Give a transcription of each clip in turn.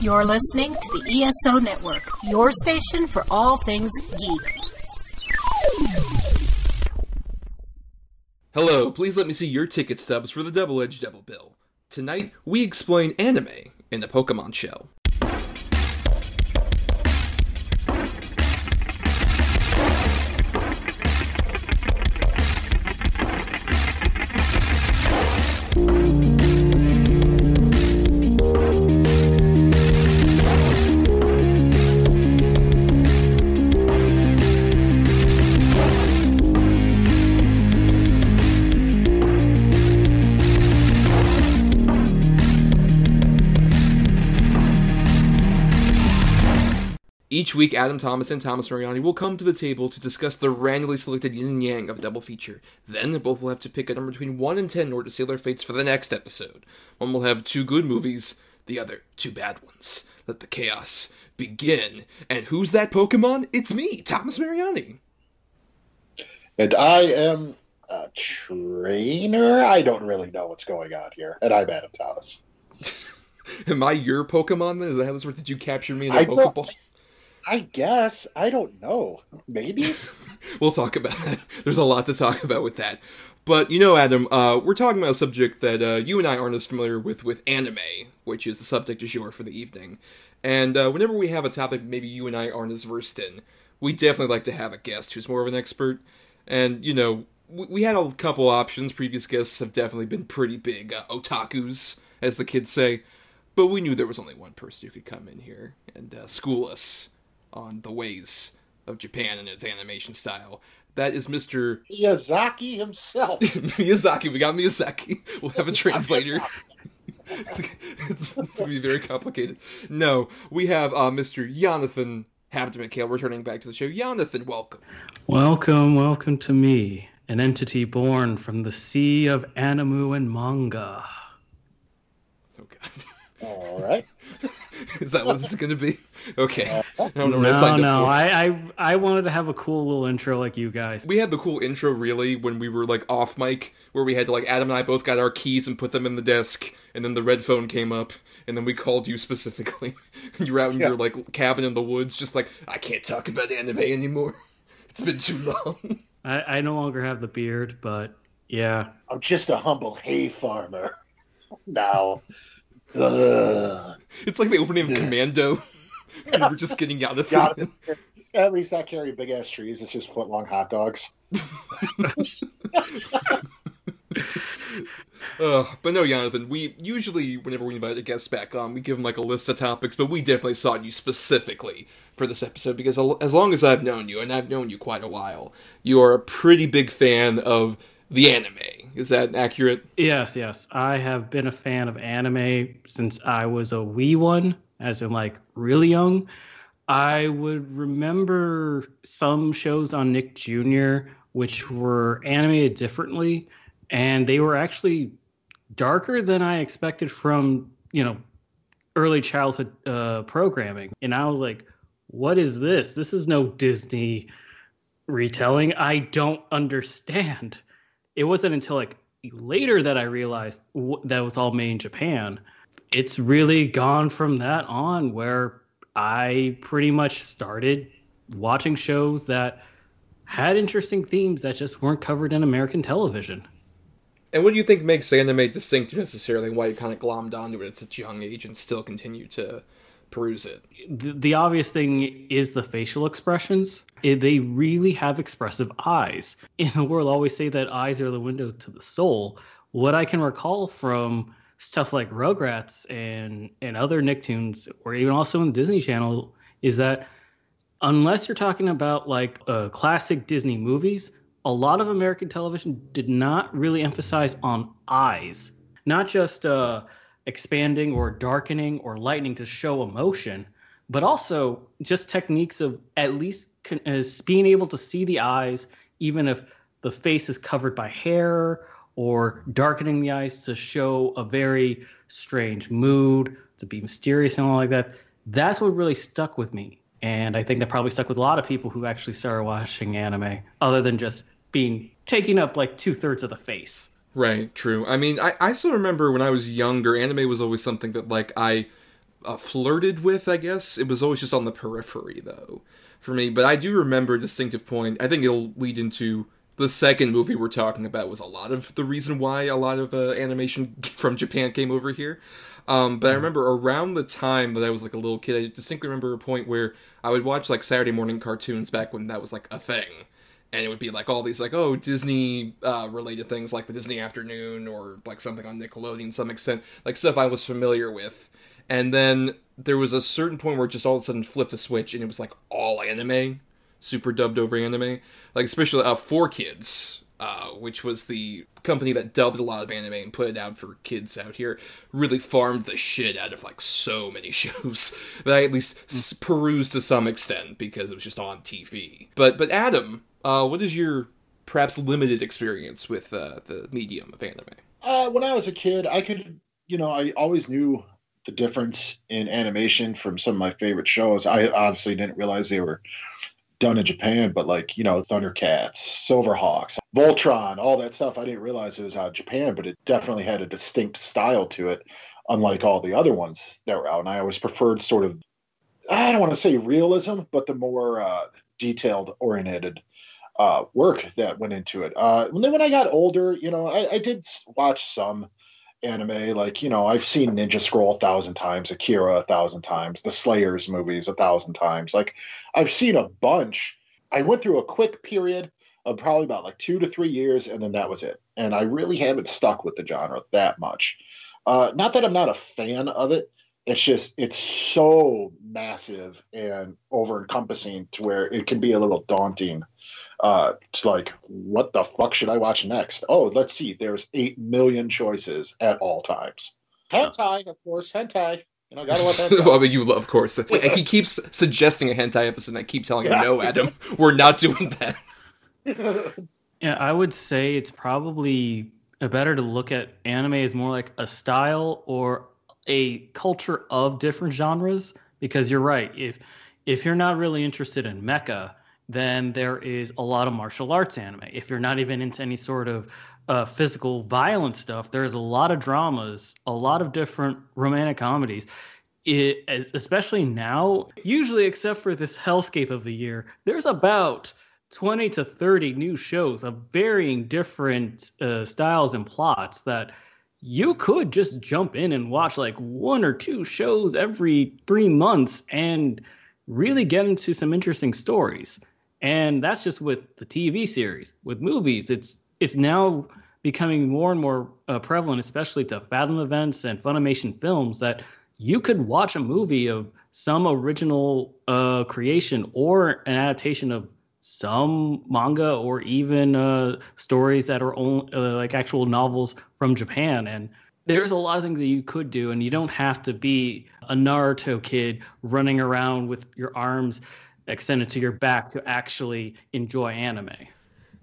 You're listening to the ESO Network, your station for all things geek. Hello, please let me see your ticket stubs for the Double Edged Double Bill. Tonight, we explain anime in a Pokemon show. Each week, Adam Thomas and Thomas Mariani will come to the table to discuss the randomly selected yin and yang of a double feature. Then, both will have to pick a number between 1 and 10 in order to seal their fates for the next episode. One will have two good movies, the other, two bad ones. Let the chaos begin. And who's that Pokemon? It's me, Thomas Mariani. And I am a trainer. I don't really know what's going on here. And I'm Adam Thomas. Am I your Pokemon then? Is that how this works? Did you capture me in a I Pokeball? I guess. I don't know. Maybe? we'll talk about that. There's a lot to talk about with that. But you know, Adam, uh, we're talking about a subject that uh, you and I aren't as familiar with with anime, which is the subject du jour for the evening. And uh, whenever we have a topic maybe you and I aren't as versed in, we definitely like to have a guest who's more of an expert. And you know, we, we had a couple options. Previous guests have definitely been pretty big uh, otakus, as the kids say. But we knew there was only one person who could come in here and uh, school us on the ways of Japan and its animation style. That is Mr. Miyazaki himself. Miyazaki. We got Miyazaki. We'll have a translator. it's, it's, it's gonna be very complicated. No, we have uh, Mr. Jonathan Hampton McHale returning back to the show. Jonathan, welcome. Welcome, welcome to me, an entity born from the sea of animu and manga. Oh God, All right. is that what this is gonna be? Okay, uh, I don't know No, I signed no, up for. I, I, I wanted to have a cool little intro like you guys. We had the cool intro really when we were like off mic, where we had to like Adam and I both got our keys and put them in the desk, and then the red phone came up, and then we called you specifically. you were out in Yeah. your like cabin in the woods, just like I can't talk about anime anymore. It's been too long. I, I no longer have the beard, but yeah, I'm just a humble hay farmer. Now. Ugh. It's like the opening of Yeah. Commando. and we're just getting out of it. it. At least I carry big ass trees. It's just foot long hot dogs. Uh, but no, Jonathan, we usually, whenever we invite a guest back on, we give them like a list of topics, but we definitely sought you specifically for this episode because as long as I've known you, and I've known you quite a while, you are a pretty big fan of the anime. Is that accurate? yes, yes. I have been a fan of anime since I was a wee one, as in like really young. I would remember some shows on Nick Jr. which were animated differently, and they were actually darker than I expected from you know early childhood uh, programming. And I was like, "What is this? This is no Disney retelling. I don't understand." It wasn't until like later that I realized w- that was all made in Japan. It's really gone from that on where I pretty much started watching shows that had interesting themes that just weren't covered in American television. And what do you think makes anime distinct necessarily, why you kind of glommed onto it at such a young age and still continue to peruse it? The, the obvious thing is the facial expressions. They really have expressive eyes. In the world, always say that eyes are the window to the soul. What I can recall from stuff like Rugrats and and other Nicktoons, or even also in the Disney Channel, is that unless you're talking about like uh, classic Disney movies, a lot of American television did not really emphasize on eyes, not just uh, expanding or darkening or lightening to show emotion, but also just techniques of at least con- uh, being able to see the eyes, even if the face is covered by hair or darkening the eyes to show a very strange mood, to be mysterious and all like that. That's what really stuck with me. And I think that probably stuck with a lot of people who actually started watching anime, other than just being taking up like two thirds of the face. Right, true. I mean, I, I still remember when I was younger, anime was always something that, like, I uh, flirted with. I guess it was always just on the periphery though for me. But I do remember a distinctive point. I think it'll lead into the second movie we're talking about was a lot of the reason why a lot of uh, animation from Japan came over here. Um, but I remember around the time that I was like a little kid, I distinctly remember a point where I would watch like Saturday morning cartoons back when that was like a thing. And it would be like all these like oh Disney uh, related things like the Disney Afternoon or like something on Nickelodeon to some extent like stuff I was familiar with. And then there was a certain point where it just all of a sudden flipped a switch and it was like all anime, super dubbed over anime, like especially uh, 4Kids, uh, which was the company that dubbed a lot of anime and put it out for kids out here, really farmed the shit out of like so many shows that I at least perused to some extent because it was just on TV. But but Adam, uh, what is your perhaps limited experience with uh, the medium of anime? Uh, when I was a kid, I could, you know, I always knew the difference in animation from some of my favorite shows. I obviously didn't realize they were done in Japan, but like, you know, Thundercats, Silverhawks, Voltron, all that stuff, I didn't realize it was out of Japan, but it definitely had a distinct style to it, unlike all the other ones that were out. And I always preferred sort of, I don't want to say realism, but the more uh, detailed oriented uh, work that went into it. Uh, when, when I got older, you know, I, I did watch some anime. Like, you know, I've seen Ninja Scroll a thousand times, Akira a thousand times, the Slayers movies a thousand times. Like, I've seen a bunch. I went through a quick period of probably about like two to three years, and then that was it. And I really haven't stuck with the genre that much. Uh, not that I'm not a fan of it. It's just it's so massive and over encompassing to where it can be a little daunting. Uh, it's like, what the fuck should I watch next? Oh, let's see. There's eight million choices at all times. Hentai, of course, hentai. You know, gotta love hentai. well, I mean, you love, of course. he keeps suggesting a hentai episode, and I keep telling him, no, Adam, we're not doing that. Yeah, I would say it's probably uh, better to look at anime as more like a style or a culture of different genres because you're right. If if you're not really interested in mecha, then there is a lot of martial arts anime. If you're not even into any sort of uh, physical violence stuff, there's a lot of dramas, a lot of different romantic comedies. It, especially now, usually except for this hellscape of the year, there's about 20 to 30 new shows of varying different uh, styles and plots that you could just jump in and watch like one or two shows every three months and really get into some interesting stories. And that's just with the TV series. With movies, it's it's now becoming more and more uh, prevalent, especially to Fathom Events and Funimation Films, that you could watch a movie of some original uh, creation or an adaptation of some manga or even uh, stories that are only, uh, like actual novels from Japan. And there's a lot of things that you could do, and you don't have to be a Naruto kid running around with your arms extended to your back to actually enjoy anime.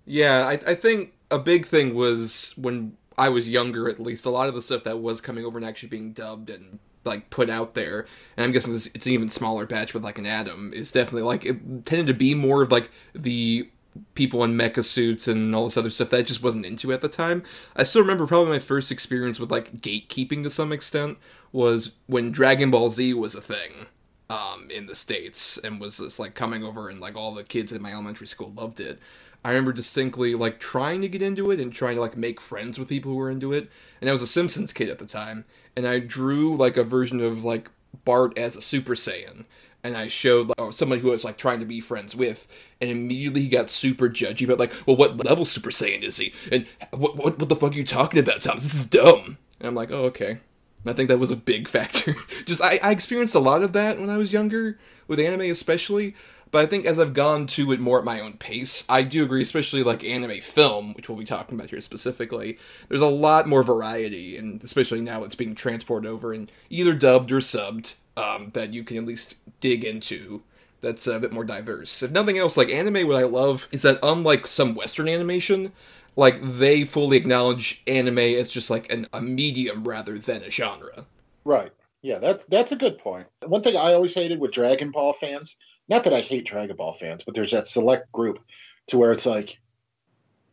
Yeah, I, I think a big thing was when I was younger, at least, a lot of the stuff that was coming over and actually being dubbed and like put out there, and I'm guessing this, it's an even smaller batch with like an Atom, is definitely like it tended to be more of like the people in mecha suits and all this other stuff that I just wasn't into at the time. I still remember probably my first experience with like gatekeeping to some extent was when Dragon Ball Z was a thing um, in the states and was just like coming over and like all the kids in my elementary school loved it. I remember distinctly like trying to get into it and trying to like make friends with people who were into it. And I was a Simpsons kid at the time, and I drew like a version of like Bart as a Super Saiyan. And I showed like, or somebody who I was like trying to be friends with, and immediately he got super judgy about like, well, what level Super Saiyan is he? And what what what the fuck are you talking about, Thomas? This is dumb. And I'm like, oh okay. I think that was a big factor. Just I, I experienced a lot of that when I was younger, with anime especially. But I think as I've gone to it more at my own pace, I do agree, especially like anime film, which we'll be talking about here specifically. There's a lot more variety, and especially now it's being transported over and either dubbed or subbed, um, that you can at least dig into. That's a bit more diverse. If nothing else, like anime, what I love is that unlike some Western animation, like they fully acknowledge anime as just like an, a medium rather than a genre. Right. Yeah, that's that's a good point. One thing I always hated with Dragon Ball fans, not that I hate Dragon Ball fans, but there's that select group to where it's like,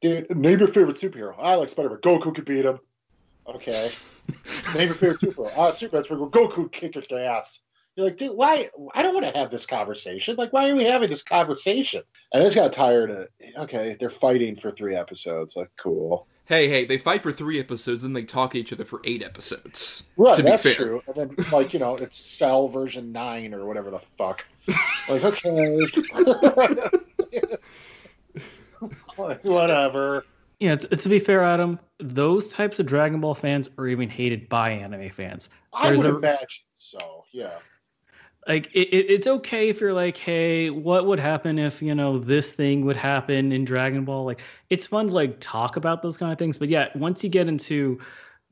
dude, name your favorite superhero. I like Spider-Man. Goku could beat him. Okay. Name your favorite superhero. Ah, Superman's pretty cool. Goku kick his ass. You're like, dude, why? I don't want to have this conversation. Like, why are we having this conversation? And I just got tired of. Okay, they're fighting for three episodes. Like, cool. Hey, hey, they fight for three episodes, then they talk at each other for eight episodes. Right, to be that's fair. true. And then, like, you know, it's Cell version nine or whatever the fuck. like, okay. whatever. Yeah, to, to be fair, Adam, those types of Dragon Ball fans are even hated by anime fans. I would a- imagine so. Yeah. Like it, it, it's okay if you're like, hey, what would happen if you know this thing would happen in Dragon Ball? Like it's fun to like talk about those kind of things. But yeah, once you get into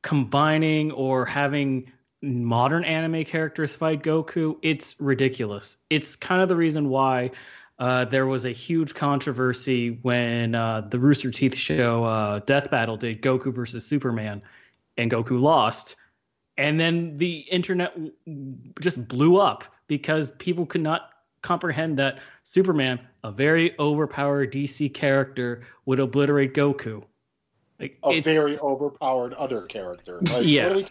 combining or having modern anime characters fight Goku, it's ridiculous. It's kind of the reason why uh, there was a huge controversy when uh, the Rooster Teeth show uh, Death Battle did Goku versus Superman, and Goku lost. And then the internet just blew up because people could not comprehend that Superman, a very overpowered DC character, would obliterate Goku. Like A very overpowered other character. Like, Yeah. What are, we,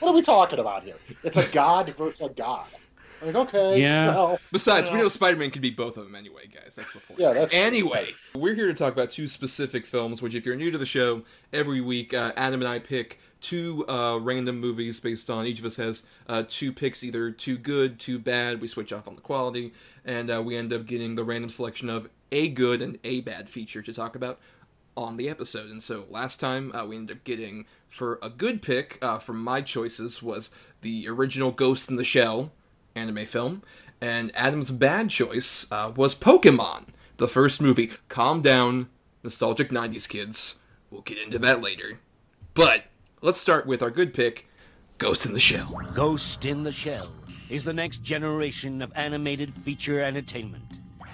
what are we talking about here? It's a god versus a god. Like, okay. Yeah. Well, Besides, we know Spider-Man can be both of them anyway, guys. That's the point. Yeah, that's- anyway, we're here to talk about two specific films. Which, if you're new to the show, every week uh, Adam and I pick two uh, random movies based on each of us has uh, two picks, either too good, too bad. We switch off on the quality, and uh, we end up getting the random selection of a good and a bad feature to talk about on the episode. And so last time uh, we ended up getting for a good pick uh, from my choices was the original Ghost in the Shell anime film, and Adam's bad choice uh, was Pokemon, the first movie. Calm down, nostalgic 90s kids. We'll get into that later. But let's start with our good pick, Ghost in the Shell. Ghost in the Shell is the next generation of animated feature entertainment.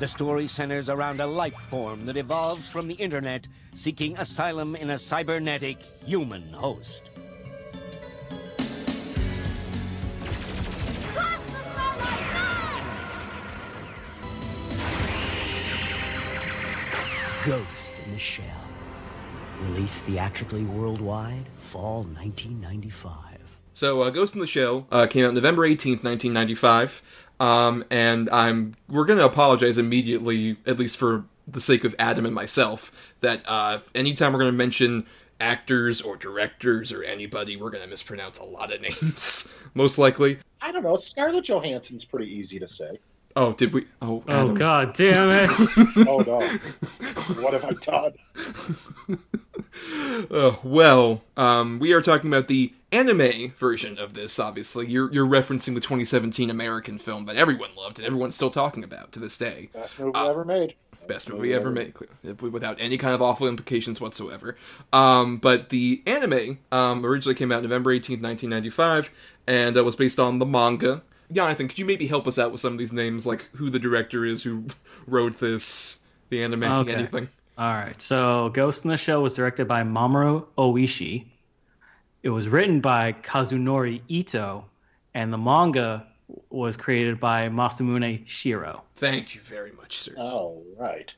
The story centers around a life form that evolves from the internet, seeking asylum in a cybernetic human host. Ghost in the Shell. Released theatrically worldwide, fall 1995. So, uh, Ghost in the Shell uh, came out November 18th, 1995. Um, and I'm we're going to apologize immediately, at least for the sake of Adam and myself, that uh, anytime we're going to mention actors or directors or anybody, we're going to mispronounce a lot of names, most likely. I don't know. Scarlett Johansson's pretty easy to say. Oh, did we? Oh, Oh god damn it! Oh no. what have I done? Uh, well, um, we are talking about the anime version of this. Obviously, you're you're referencing the 2017 American film that everyone loved and everyone's still talking about to this day. Best movie Uh, ever made. Best movie ever made, without any kind of awful implications whatsoever. Um, but the anime um, originally came out November 18th, 1995, and uh, was based on the manga. Jonathan, could you maybe help us out with some of these names, like who the director is, who wrote this, the anime, Okay. anything? All right, so Ghost in the Shell was directed by Mamoru Oshii. It was written by Kazunori Ito, and the manga was created by Masamune Shirow. Thank you very much, sir. Oh right.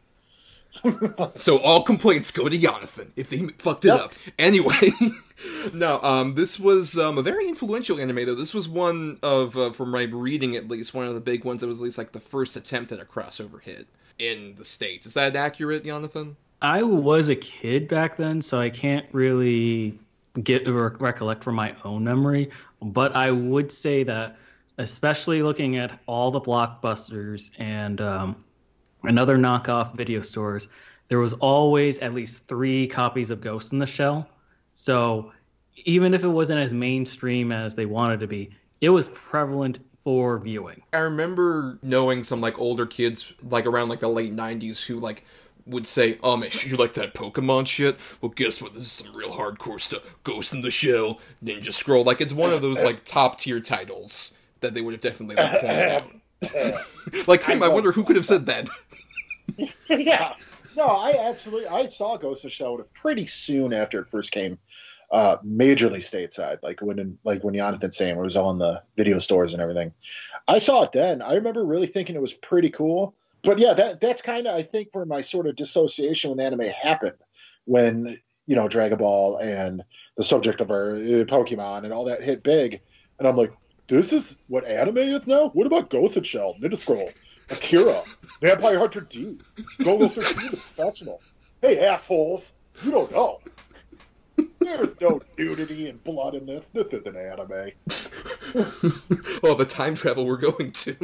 So all complaints go to Jonathan if he fucked it Yep. up. Anyway, no, um, this was um, a very influential anime though. This was one of, uh, from my reading at least, one of the big ones that was at least like the first attempt at a crossover hit in the states. Is that accurate, Jonathan? I was a kid back then, so I can't really get or recollect from my own memory. But I would say that, especially looking at all the blockbusters and um, and other knockoff video stores, there was always at least three copies of Ghost in the Shell. So even if it wasn't as mainstream as they wanted to be, it was prevalent for viewing. I remember knowing some like older kids, like around like the late '90s, who like would say, "Oh man, you like that Pokemon shit? Well, guess what? This is some real hardcore stuff. Ghost in the Shell, Ninja Scroll. Like it's one of those like top tier titles that they would have definitely like pointed out. like, Cream, I wonder who could have said that. yeah. No, I absolutely I saw Ghost of Shell pretty soon after it first came uh majorly stateside. Like when like when Jonathan's saying it was all in the video stores and everything. I saw it then. I remember really thinking it was pretty cool. But yeah, that that's kind of I think where my sort of dissociation with anime happened when you know, Dragon Ball and the subject of our uh, Pokemon and all that hit big, and I'm like, this is what anime is now. What about Ghost in Shell, Ninja Scroll, Akira, Vampire Hunter D, Golgo 13 the Professional? Hey assholes, you don't know. There's no nudity and blood in this. This isn't anime. oh, the time travel we're going to.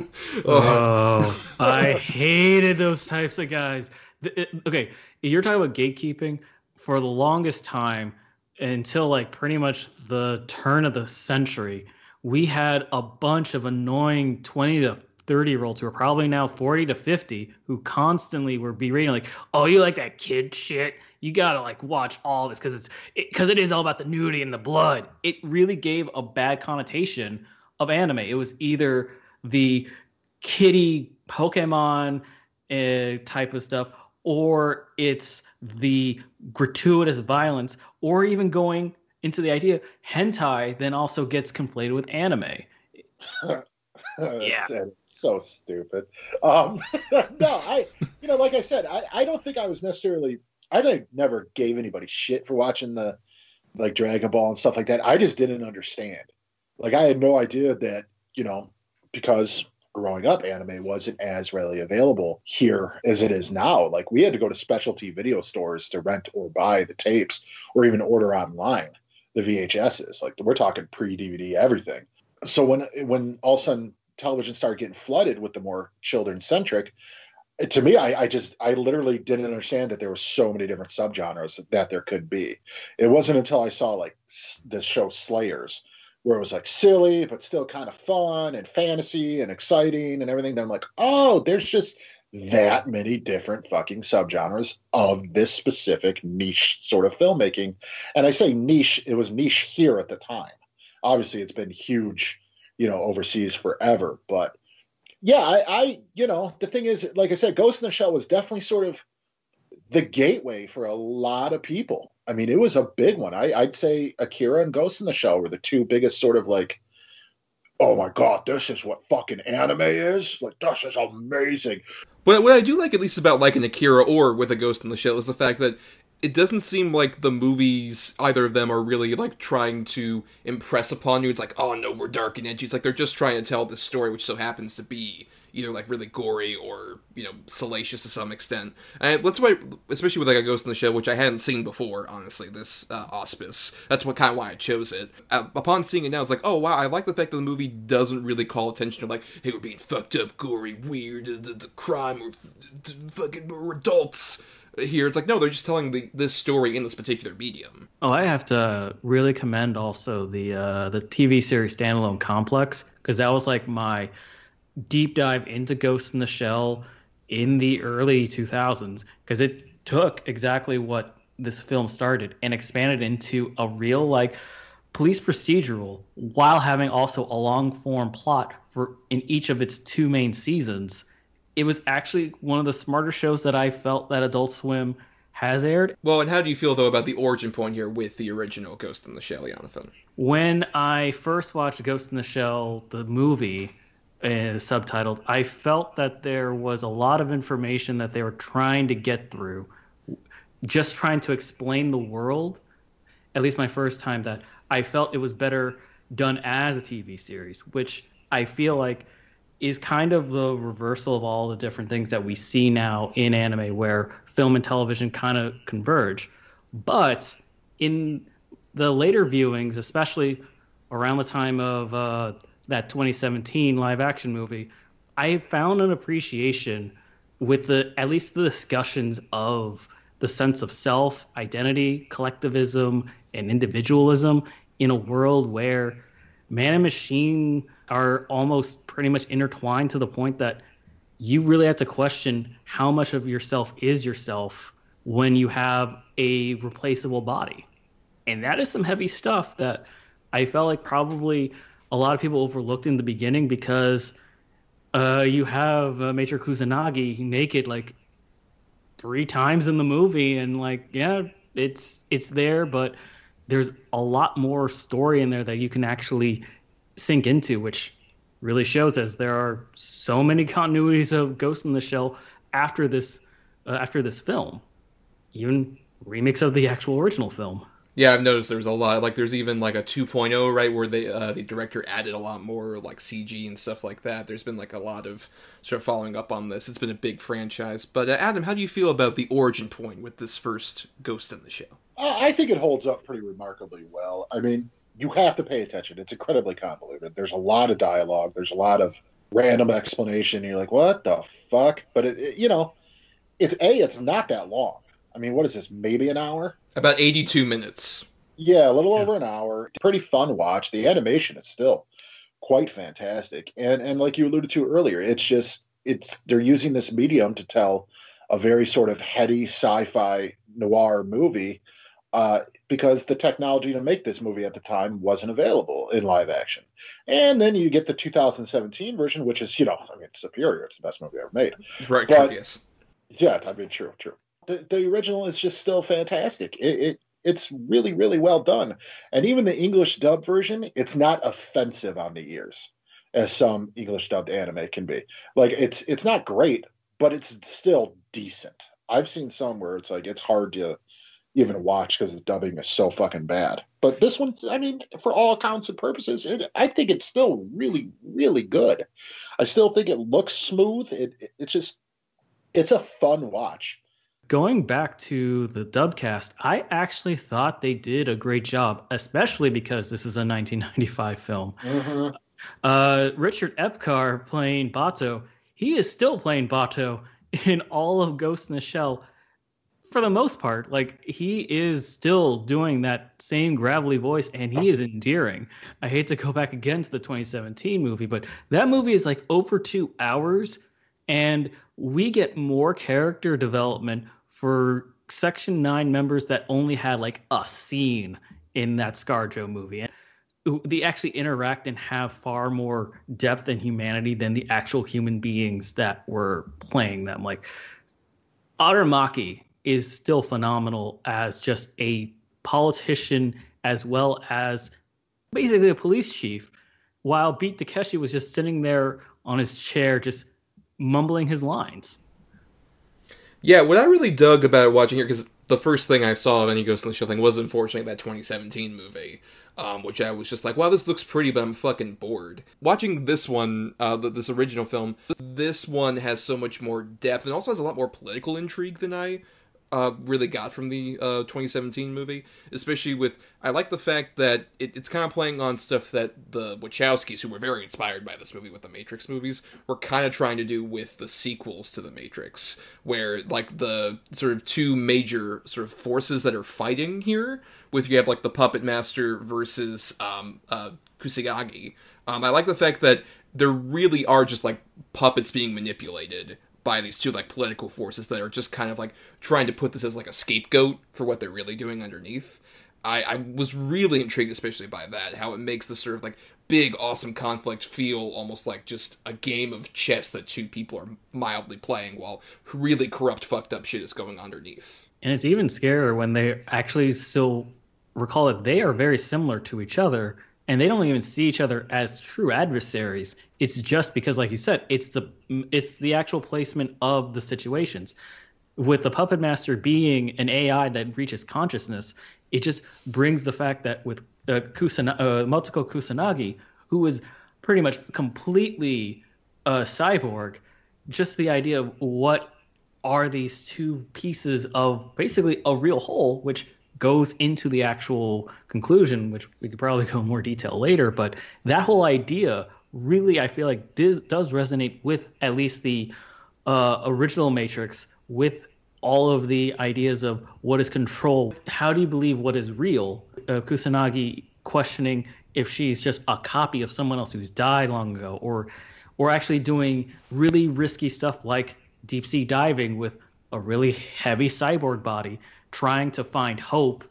Oh, oh, I hated those types of guys. The- it- okay, you're talking about gatekeeping for the longest time until like pretty much the turn of the century. We had a bunch of annoying 20 to 30 year olds who are probably now 40 to 50 who constantly were berating like, "Oh, you like that kid shit? You gotta like watch all this because it's because it, is all about the nudity and the blood." It really gave a bad connotation of anime. It was either the kitty Pokemon uh, type of stuff, or it's the gratuitous violence, or even going into the idea hentai then also gets conflated with anime. yeah. So stupid. Um, no, I, you know, like I said, I, I don't think I was necessarily, I never gave anybody shit for watching the, like Dragon Ball and stuff like that. I just didn't understand. Like, I had no idea that, you know, because growing up, anime wasn't as readily available here as it is now. Like, we had to go to specialty video stores to rent or buy the tapes or even order online the VHSs. Like, we're talking pre DVD everything. So when when all of a sudden television started getting flooded with the more children centric, uh, to me, I, I, just I literally didn't understand that there were so many different subgenres that there could be. It wasn't until I saw like the show Slayers, where it was like silly but still kind of fun and fantasy and exciting and everything. That I'm like, oh, there's just that many different fucking subgenres of this specific niche sort of filmmaking. And I say niche, it was niche here at the time obviously it's been huge, you know, overseas forever. But yeah, I, I, you know, the thing is, like I said, Ghost in the Shell was definitely sort of the gateway for a lot of people. I mean, it was a big one. I, I'd say Akira and Ghost in the Shell were the two biggest sort of like, oh my god, this is what fucking anime is. Like, this is amazing. But what I do like, at least about like an Akira or with a Ghost in the Shell, is the fact that it doesn't seem like the movies either of them are really like trying to impress upon you. It's like, oh no, we're dark and edgy. It's like they're just trying to tell this story, which so happens to be either like really gory or you know salacious to some extent. And that's why, especially with like a Ghost in the Shell, which I hadn't seen before, honestly, this uh, auspice. That's what kind of why I chose it. Uh, upon seeing it now, it's like, oh wow, I like the fact that the movie doesn't really call attention to like, hey, we're being fucked up, gory, weird, uh, crime, or fucking we're adults here it's like no they're just telling the, this story in this particular medium. Oh i have to really commend also the uh, the tv series standalone complex because that was like my deep dive into ghost in the shell in the early 2000s because it took exactly what this film started and expanded into a real like police procedural while having also a long form plot for in each of its two main seasons it was actually one of the smarter shows that I felt that Adult Swim has aired. Well, and how do you feel though about the origin point here with the original Ghost in the Shell, Jonathan? When I first watched Ghost in the Shell, the movie, uh, subtitled, I felt that there was a lot of information that they were trying to get through, just trying to explain the world. At least my first time, that I felt it was better done as a TV series, which I feel like is kind of the reversal of all the different things that we see now in anime where film and television kind of converge. But in the later viewings, especially around the time of uh, that 2017 live action movie, I found an appreciation with the at least the discussions of the sense of self, identity, collectivism, and individualism in a world where man and machine are almost pretty much intertwined to the point that you really have to question how much of yourself is yourself when you have a replaceable body. And that is some heavy stuff that I felt like probably a lot of people overlooked in the beginning because uh, you have uh, Major Kusanagi naked like three times in the movie, and like, yeah, it's it's there, but there's a lot more story in there that you can actually sink into, which really shows as there are so many continuities of Ghost in the Shell after this uh, after this film. Even remix of the actual original film. Yeah, I've noticed there's a lot. Like, there's even like a 2.0, right, where they uh, the director added a lot more like CG and stuff like that. There's been like a lot of sort of following up on this. It's been a big franchise. But uh, Adam, how do you feel about the origin point with this first Ghost in the Shell? I think it holds up pretty remarkably well. I mean, you have to pay attention. It's incredibly convoluted. There's a lot of dialogue. There's a lot of random explanation. You're like, what the fuck? But it, it, you know, it's a. It's not that long. I mean, what is this? Maybe an hour? About 82 minutes. Yeah, a little yeah. over an hour. Pretty fun watch. The animation is still quite fantastic. And and like you alluded to earlier, it's just it's they're using this medium to tell a very sort of heady sci-fi noir movie uh, because the technology to make this movie at the time wasn't available in live action. And then you get the 2017 version, which is, you know, I mean, superior. It's the best movie ever made. Right. But, yes. Yeah, I mean, true, true the, the original is just still fantastic. It, it it's really really well done, and even the English dub version, it's not offensive on the ears as some English dubbed anime can be. Like it's it's not great, but it's still decent. I've seen some where it's like it's hard to even watch because the dubbing is so fucking bad. But this one, I mean, for all accounts and purposes, it, I think it's still really, really good. I still think it looks smooth. It, it, it's just, it's a fun watch going back to the dubcast, I actually thought they did a great job, especially because this is a 1995 film. Mm-hmm. Uh, Richard Epcar playing Batou, he is still playing Batou in all of Ghost in the Shell for the most part. Like he is still doing that same gravelly voice and he is endearing. I hate to go back again to the 2017 movie, but that movie is like over two hours and we get more character development for Section 9 members that only had like a scene in that ScarJo movie. And they actually interact and have far more depth and humanity than the actual human beings that were playing them. Like Aramaki is still phenomenal as just a politician as well as basically a police chief, while Beat Takeshi was just sitting there on his chair just mumbling his lines. Yeah, what I really dug about watching here, because the first thing I saw of any Ghost in the Shell thing was unfortunately that 2017 movie. Um, which I was just like, wow, this looks pretty, but I'm fucking bored. Watching this one, uh, this original film, this one has so much more depth and also has a lot more political intrigue than I uh, really got from the uh, 2017 movie, especially with I like the fact that it, it's kind of playing on stuff that the Wachowskis, who were very inspired by this movie with the Matrix movies, were kind of trying to do with the sequels to the Matrix, where like the sort of two major sort of forces that are fighting here, with you have like the Puppet Master versus um, uh, Kusanagi. Um, I like the fact that there really are just like puppets being manipulated by these two like political forces that are just kind of like trying to put this as like a scapegoat for what they're really doing underneath. I, I was really intrigued, especially by that, how it makes this sort of like big, awesome conflict feel almost like just a game of chess that two people are mildly playing while really corrupt, fucked up shit is going underneath. And it's even scarier when they actually still recall that they are very similar to each other and they don't even see each other as true adversaries it's just because like you said it's the it's the actual placement of the situations with the puppet master being an ai that reaches consciousness it just brings the fact that with uh, Kusana, uh, Motoko Kusanagi who is pretty much completely a cyborg just the idea of what are these two pieces of basically a real whole which goes into the actual conclusion, which we could probably go more detail later. But that whole idea really, I feel like, does, does resonate with at least the uh, original Matrix, with all of the ideas of what is control. How do you believe what is real? Uh, Kusanagi questioning if she's just a copy of someone else who's died long ago, or or actually doing really risky stuff like deep sea diving with a really heavy cyborg body trying to find hope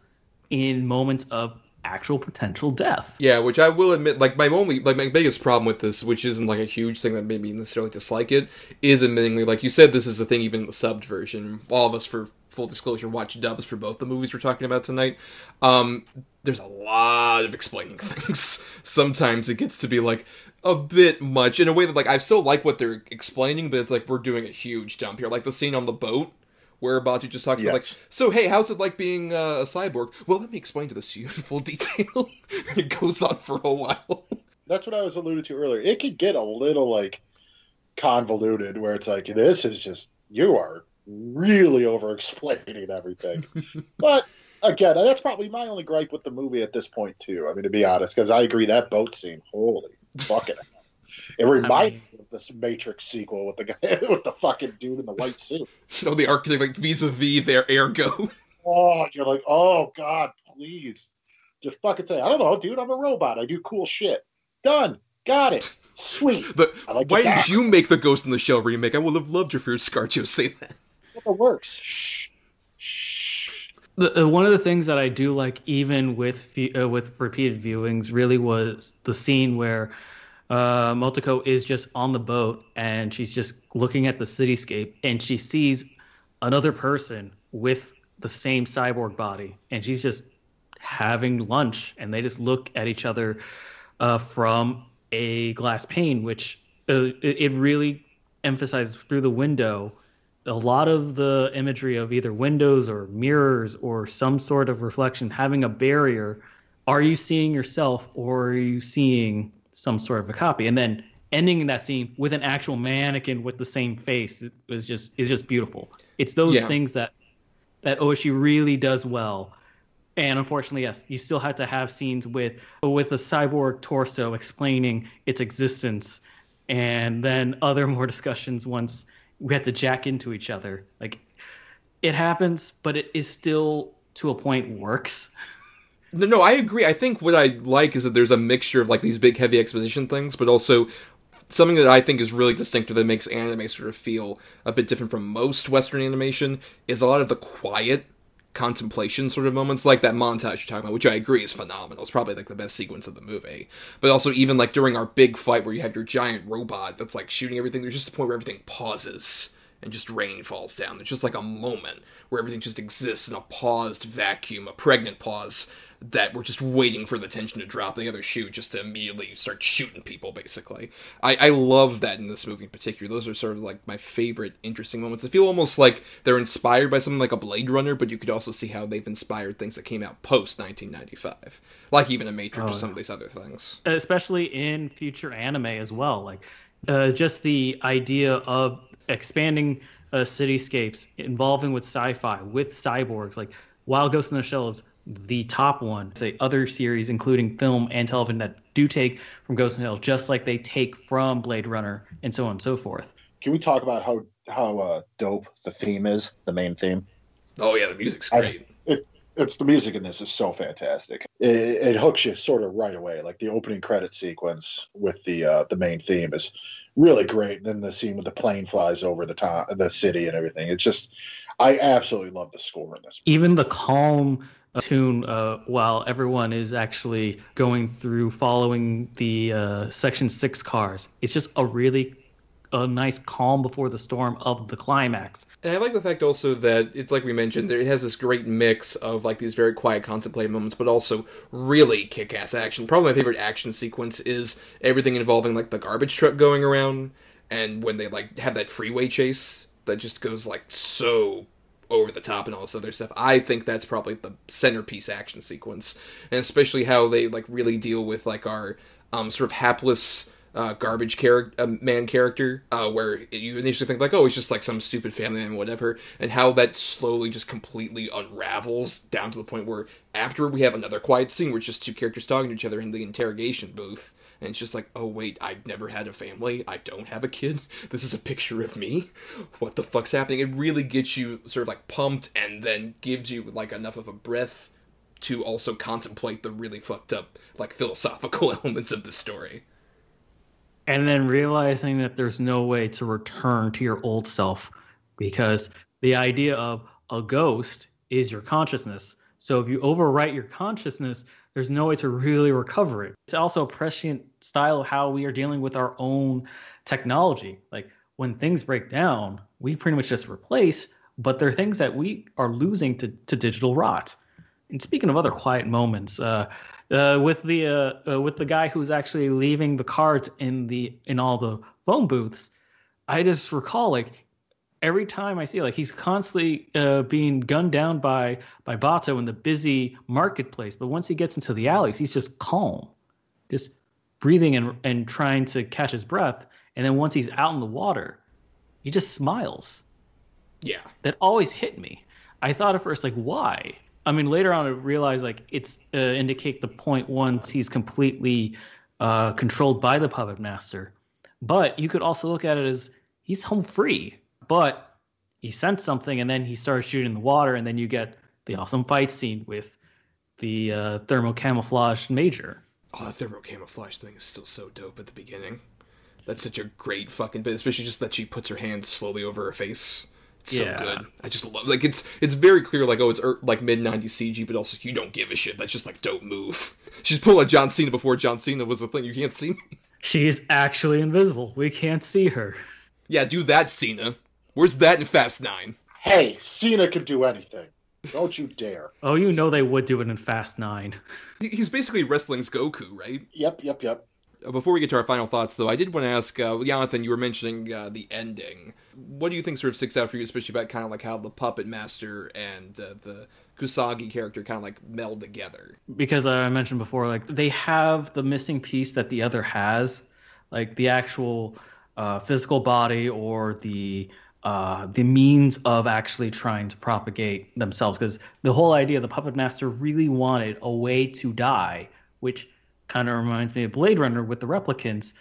in moments of actual potential death. Yeah, which I will admit, like my only, like my biggest problem with this, which isn't like a huge thing that made me necessarily dislike it, is admittingly, like you said, this is a thing even in the subbed version. All of us, for full disclosure, watch dubs for both the movies we're talking about tonight. Um, there's a lot of explaining things. Sometimes it gets to be like a bit much in a way that like I still like what they're explaining, but it's like we're doing a huge dump here. Like the scene on the boat where Batou just talks about like, so hey, how's it like being uh, a cyborg? Well, let me explain to this you in full detail. it goes on for a while. That's what I was alluded to earlier. It could get a little like convoluted where it's like this is just you are really over explaining everything. but again, that's probably my only gripe with the movie at this point too. I mean to be honest, because I agree that boat scene, holy fucking it reminded me of this Matrix sequel with the guy with the fucking dude in the white suit. you know, the architect like vis-a-vis their ergo. Oh, you're like, oh god, please. Just fucking say, I don't know, dude, I'm a robot. I do cool shit. Done. Got it. Sweet. But I like why did back. you make the Ghost in the Shell remake? I would have loved your favorite Scarjo say that. It works. Shh. Shh. The, uh, one of the things that I do like, even with uh, with repeated viewings, really was the scene where uh, Motoko is just on the boat and she's just looking at the cityscape and she sees another person with the same cyborg body and she's just having lunch and they just look at each other uh, from a glass pane, which uh, it, it really emphasizes through the window a lot of the imagery of either windows or mirrors or some sort of reflection having a barrier. Are you seeing yourself or are you seeing some sort of a copy? And then ending that scene with an actual mannequin with the same face is just is just beautiful. It's those Yeah. things that that Oshii really does well. And unfortunately, yes, you still had to have scenes with with a cyborg torso explaining its existence, and then other more discussions once we had to jack into each other. Like it happens, but it is still to a point works. No, I agree. I think what I like is that there's a mixture of like these big heavy exposition things, but also something that I think is really distinctive that makes anime sort of feel a bit different from most Western animation is a lot of the quiet contemplation sort of moments, like that montage you're talking about, which I agree is phenomenal. It's probably like the best sequence of the movie. But also even like during our big fight where you have your giant robot that's like shooting everything, there's just a point where everything pauses and just rain falls down. There's just like a moment where everything just exists in a paused vacuum, a pregnant pause that we're just waiting for the tension to drop. The other shoe just to immediately start shooting people basically. I, I love that in this movie in particular. Those are sort of like my favorite interesting moments. I feel almost like they're inspired by something like a blade runner but you could also see how they've inspired things that came out post 1995 like even a matrix or some of these other things. Especially in future anime as well. Like uh, just the idea of expanding uh, cityscapes involving with sci-fi with cyborgs. Like while Ghost in the Shell is the top one, say other series including film and television that do take from Ghost in the Shell, just like they take from Blade Runner and so on and so forth. Can we talk about how how uh, dope the theme is? The main theme. oh yeah the music's I- great It, it's the music in this is so fantastic. It, it hooks you sort of right away. Like the opening credit sequence with the uh, the main theme is really great. And then the scene with the plane flies over the top, the city and everything. It's just, I absolutely love the score in this. even the calm tune uh, while everyone is actually going through following the uh, section six cars it's just a really a nice calm before the storm of the climax And I like the fact also that it's like we mentioned, it has this great mix of like these very quiet, contemplative moments, but also really kick-ass action. Probably my favorite action sequence is everything involving like the garbage truck going around, and when they like have that freeway chase that just goes like so over the top and all this other stuff. I think that's probably the centerpiece action sequence, and especially how they like really deal with like our um, sort of hapless uh, garbage character, uh, man character, uh, where you initially think like, oh, he's just like some stupid family man, whatever, and how that slowly just completely unravels down to the point where after we have another quiet scene where it's just two characters talking to each other in the interrogation booth. And it's just like, oh wait, I've never had a family. I don't have a kid. This is a picture of me. What the fuck's happening? It really gets you sort of like pumped, and then gives you like enough of a breath to also contemplate the really fucked up like philosophical elements of the story. and then realizing that there's no way to return to your old self because the idea of a ghost is your consciousness so if you overwrite your consciousness there's no way to really recover it. It's also a prescient style of how we are dealing with our own technology. Like when things break down we pretty much just replace but there are things that we are losing to, to digital rot. And speaking of other quiet moments, uh, uh, with the uh, uh, with the guy who's actually leaving the cards in the in all the phone booths, I just recall like every time I see like he's constantly uh, being gunned down by by Batou in the busy marketplace, but once he gets into the alleys, he's just calm, just breathing and and trying to catch his breath. And then once he's out in the water, he just smiles. Yeah, that always hit me. I thought at first like why. I mean, later on I realized like it's uh, indicate the point once he's completely uh, controlled by the puppet master. But you could also look at it as he's home free but he sent something and then he started shooting in the water and then you get the awesome fight scene with the uh, thermo camouflage major. Oh, the thermo camouflage thing is still so dope at the beginning. That's such a great fucking bit, especially just that she puts her hand slowly over her face. It's so good. I just love like it's it's very clear like oh it's er, like mid '90s CG, but also you don't give a shit. That's just like dope move. She's pulling like John Cena before John Cena was a thing. You can't see me. She is actually invisible. We can't see her. Yeah, do that, Cena. Where's that in Fast Nine? Hey, Cena can do anything. Don't you dare. Oh, you know they would do it in Fast Nine. He's basically wrestling's Goku, right? Yep, yep, yep. Uh, Before we get to our final thoughts, though, I did want to ask, uh, Jonathan, you were mentioning uh, the ending. What do you think sort of sticks out for you, especially about kind of like how the puppet master and uh, the Kusanagi character kind of like meld together? because I mentioned before, like they have the missing piece that the other has, like the actual uh, physical body or the uh, the means of actually trying to propagate themselves. Because the whole idea, the puppet master really wanted a way to die, which kind of reminds me of Blade Runner with the replicants,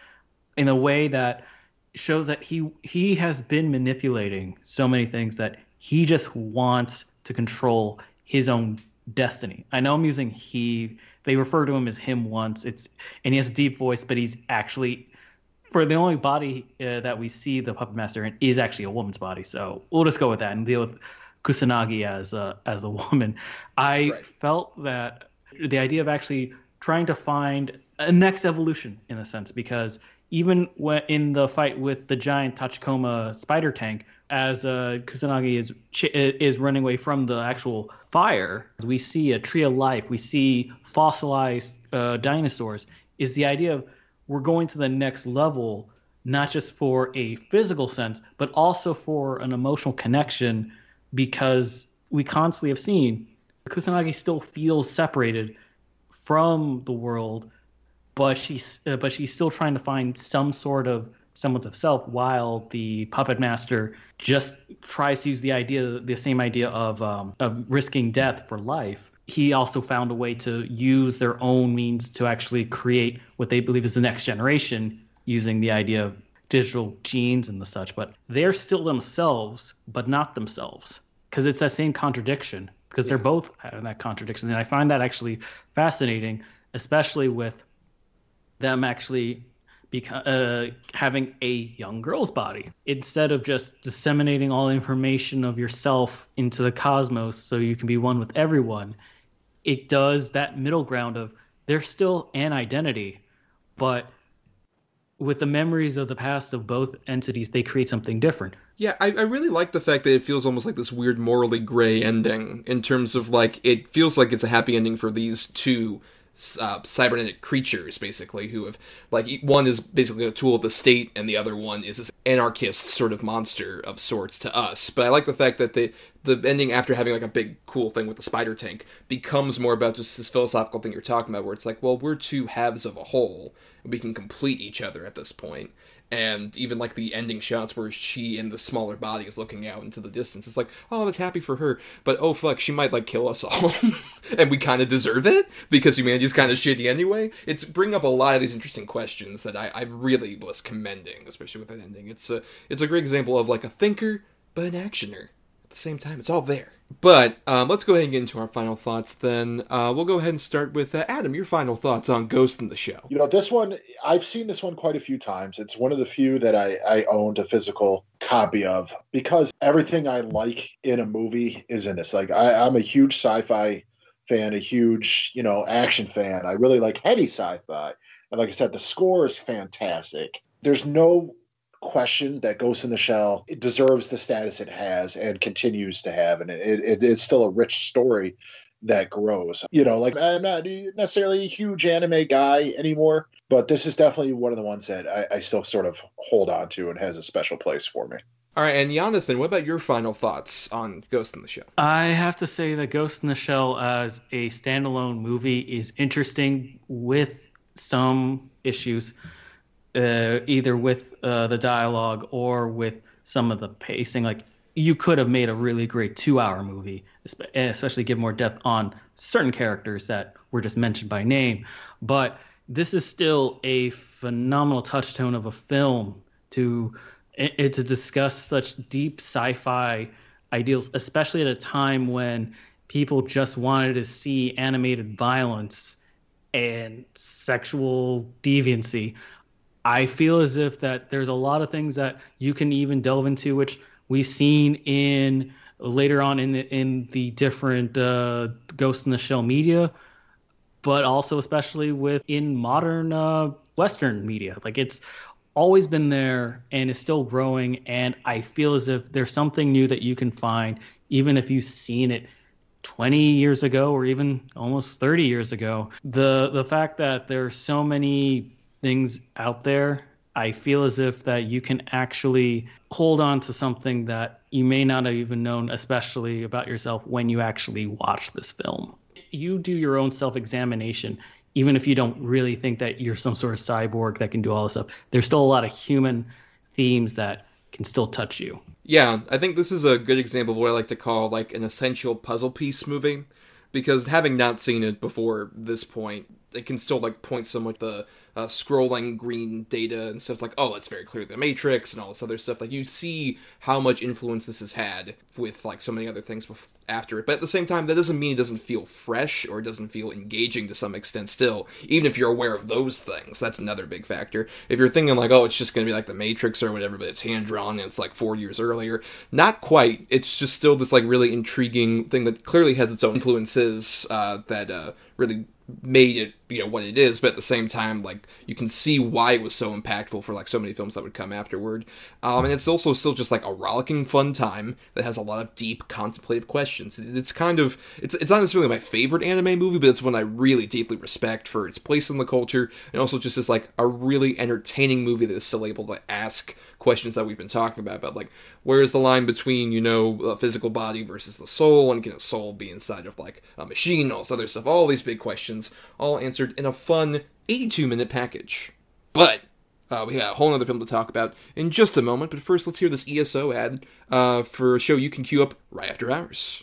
in a way that shows that he he has been manipulating so many things that he just wants to control his own destiny. I know I'm using he. They refer to him as him once. It's and he has a deep voice, but he's actually for the only body uh, that we see the puppet master in is actually a woman's body. So we'll just go with that and deal with Kusanagi as a as a woman. I Right. felt that the idea of actually trying to find a next evolution in a sense because even when in the fight with the giant Tachikoma spider tank, as uh, Kusanagi is ch- is running away from the actual fire, we see a tree of life. We see fossilized uh, dinosaurs. Is the idea of we're going to the next level, not just for a physical sense, but also for an emotional connection, because we constantly have seen Kusanagi still feels separated from the world, but she's uh, but she's still trying to find some sort of semblance of self, while the puppet master just tries to use the idea, the same idea of um, of risking death for life. He also found a way to use their own means to actually create what they believe is the next generation, using the idea of digital genes and the such. But they're still themselves, but not themselves, because it's that same contradiction. Because they're both having that contradiction, and I find that actually fascinating, especially with them actually beca- uh, having a young girl's body instead of just disseminating all information of yourself into the cosmos so you can be one with everyone it does that middle ground of there's still an identity but with the memories of the past of both entities they create something different. Yeah, I, I really like the fact that it feels almost like this weird morally gray ending in terms of like it feels like it's a happy ending for these two uh, cybernetic creatures basically who have like one is basically a tool of the state and the other one is this anarchist sort of monster of sorts to us. But I like the fact that the the ending after having like a big cool thing with the spider tank becomes more about just this philosophical thing you're talking about where it's like well we're two halves of a whole we can complete each other at this point and even like the ending shots where she in the smaller body is looking out into the distance. It's like oh that's happy for her. But oh fuck she might like kill us all. And we kind of deserve it because humanity's kind of shitty anyway. It's bring up a lot of these interesting questions that I, I really was commending especially with that ending. It's a it's a great example of like a thinker but an actioner at the same time. It's all there but um, let's go ahead and get into our final thoughts then uh, we'll go ahead and start with uh, adam your final thoughts on Ghost in the Shell You know, this one, I've seen this one quite a few times. It's one of the few that I, I owned a physical copy of because everything I like in a movie is in this. Like, I, I'm a huge sci fi fan, a huge, you know, action fan. I really like heady sci fi. And like I said, the score is fantastic. There's no question that Ghost in the Shell it deserves the status it has and continues to have. And it, it, it's still a rich story that grows. You know, like I'm not necessarily a huge anime guy anymore, but this is definitely one of the ones that I, I still sort of hold on to and has a special place for me. All right, and Jonathan, what about your final thoughts on Ghost in the Shell? I have to say that Ghost in the Shell as a standalone movie is interesting with some issues, uh, either with uh, the dialogue or with some of the pacing. Like you could have made a really great two-hour movie, especially give more depth on certain characters that were just mentioned by name. But this is still a phenomenal touchstone of a film to to discuss such deep sci-fi ideals, especially at a time when people just wanted to see animated violence and sexual deviancy. I feel as if that there's a lot of things that you can even delve into, which we've seen in later on in the in the different uh, Ghost in the Shell media, but also especially with in modern uh, Western media. Like it's always been there and is still growing. And I feel as if there's something new that you can find, even if you've seen it 20 years ago or even almost 30 years ago. The the fact that there's so many things out there, I feel as if that you can actually hold on to something that you may not have even known, especially about yourself when you actually watch this film. You do your own self examination even if you don't really think that you're some sort of cyborg that can do all this stuff, there's still a lot of human themes that can still touch you. Yeah, I think this is a good example of what I like to call like an essential puzzle piece movie because having not seen it before this point, it can still like point so much the uh, scrolling green data and stuff. It's like, oh, it's very clear the Matrix and all this other stuff. Like you see how much influence this has had with like so many other things after it. But at the same time, that doesn't mean it doesn't feel fresh or it doesn't feel engaging to some extent. Still, even if you're aware of those things, that's another big factor. If you're thinking like, oh, it's just going to be like the Matrix or whatever, but it's hand drawn and it's like four years earlier, not quite. It's just still this like really intriguing thing that clearly has its own influences uh, that uh, really made it you know what it is but at the same time like you can see why it was so impactful for like so many films that would come afterward. Um, and it's also still just like a rollicking fun time that has a lot of deep contemplative questions. It's kind of it's, it's not necessarily my favorite anime movie but it's one i really deeply respect for its place in the culture and also just as like a really entertaining movie that is still able to ask questions that we've been talking about about like where is the line between you know a physical body versus the soul and can a soul be inside of like a machine all this other stuff all these big questions all answered in a fun 82 minute package. But uh, we got a whole other film to talk about in just a moment but first let's hear this eso ad uh, for a show you can queue up right after ours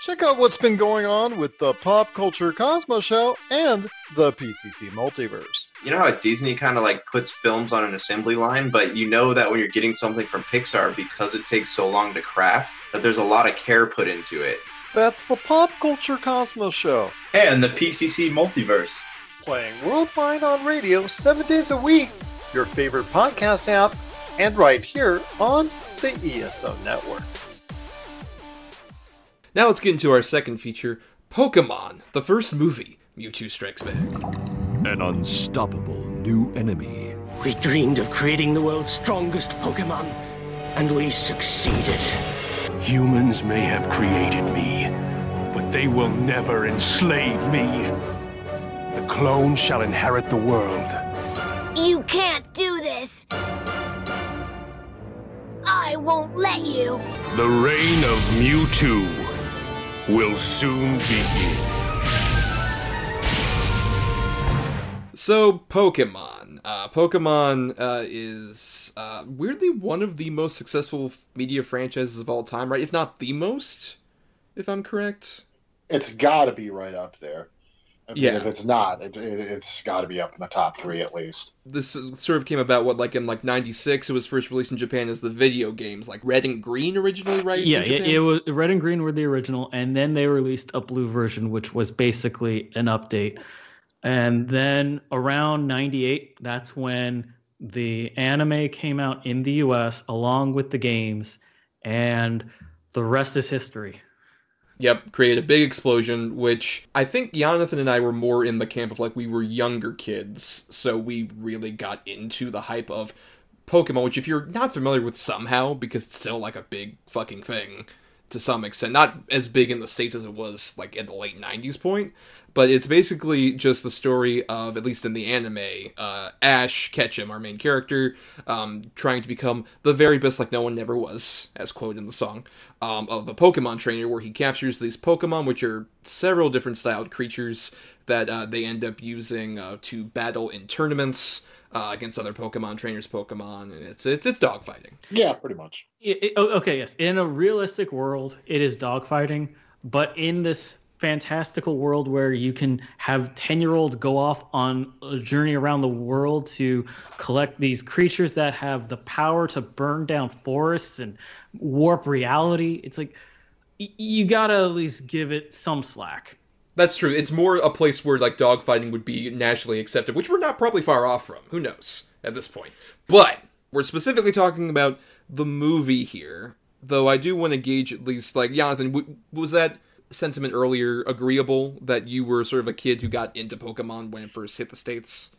Check out what's been going on with the Pop Culture Cosmos Show and the PCC Multiverse. You know how Disney kind of like puts films on an assembly line, but you know that when you're getting something from Pixar, because it takes so long to craft, that there's a lot of care put into it. That's the Pop Culture Cosmos Show. And the PCC Multiverse. Playing worldwide on radio seven days a week, your favorite podcast app, and right here on the ESO Network. Now let's get into our second feature Pokemon, the first movie, Mewtwo Strikes Back. An unstoppable new enemy. We dreamed of creating the world's strongest Pokemon, and we succeeded. Humans may have created me, but they will never enslave me. The clone shall inherit the world. You can't do this! I won't let you! The reign of Mewtwo will soon begin. So, Pokemon. Uh, Pokemon uh, is uh, weirdly one of the most successful media franchises of all time, right? If not the most, if I'm correct. It's got to be right up there. I mean, Yeah. If it's not, it, it, it's got to be up in the top three at least. This sort of came about what like in like '96. It was first released in Japan as the video games, like Red and Green originally, right? Yeah, in it, it was red and green were the original, and then they released a blue version, which was basically an update. And then around '98, that's when the anime came out in the U.S. along with the games, and the rest is history. Yep, create a big explosion, which I think Jonathan and I were more in the camp of like we were younger kids, so we really got into the hype of Pokemon, which if you're not familiar with somehow, because it's still like a big fucking thing, to some extent. Not as big in the states as it was like at the late '90s point, but it's basically just the story of, at least in the anime, uh, Ash Ketchum, our main character, um, trying to become the very best, like no one ever was, as quoted in the song, um, of a Pokemon trainer, where he captures these Pokemon, which are several different styled creatures that uh, they end up using uh, to battle in tournaments. Uh, against other Pokemon trainers, Pokemon, and it's it's it's dogfighting. Yeah, pretty much. It, it, okay, yes. In a realistic world, it is dogfighting, but in this fantastical world where you can have 10 year olds go off on a journey around the world to collect these creatures that have the power to burn down forests and warp reality. It's like you gotta at least give it some slack. That's true. It's more a place where like dogfighting would be nationally accepted, which we're not probably far off from. Who knows at this point? But we're specifically talking about the movie here. Though I do want to gauge at least like Jonathan, w- was that sentiment earlier agreeable that you were sort of a kid who got into Pokemon when it first hit the states?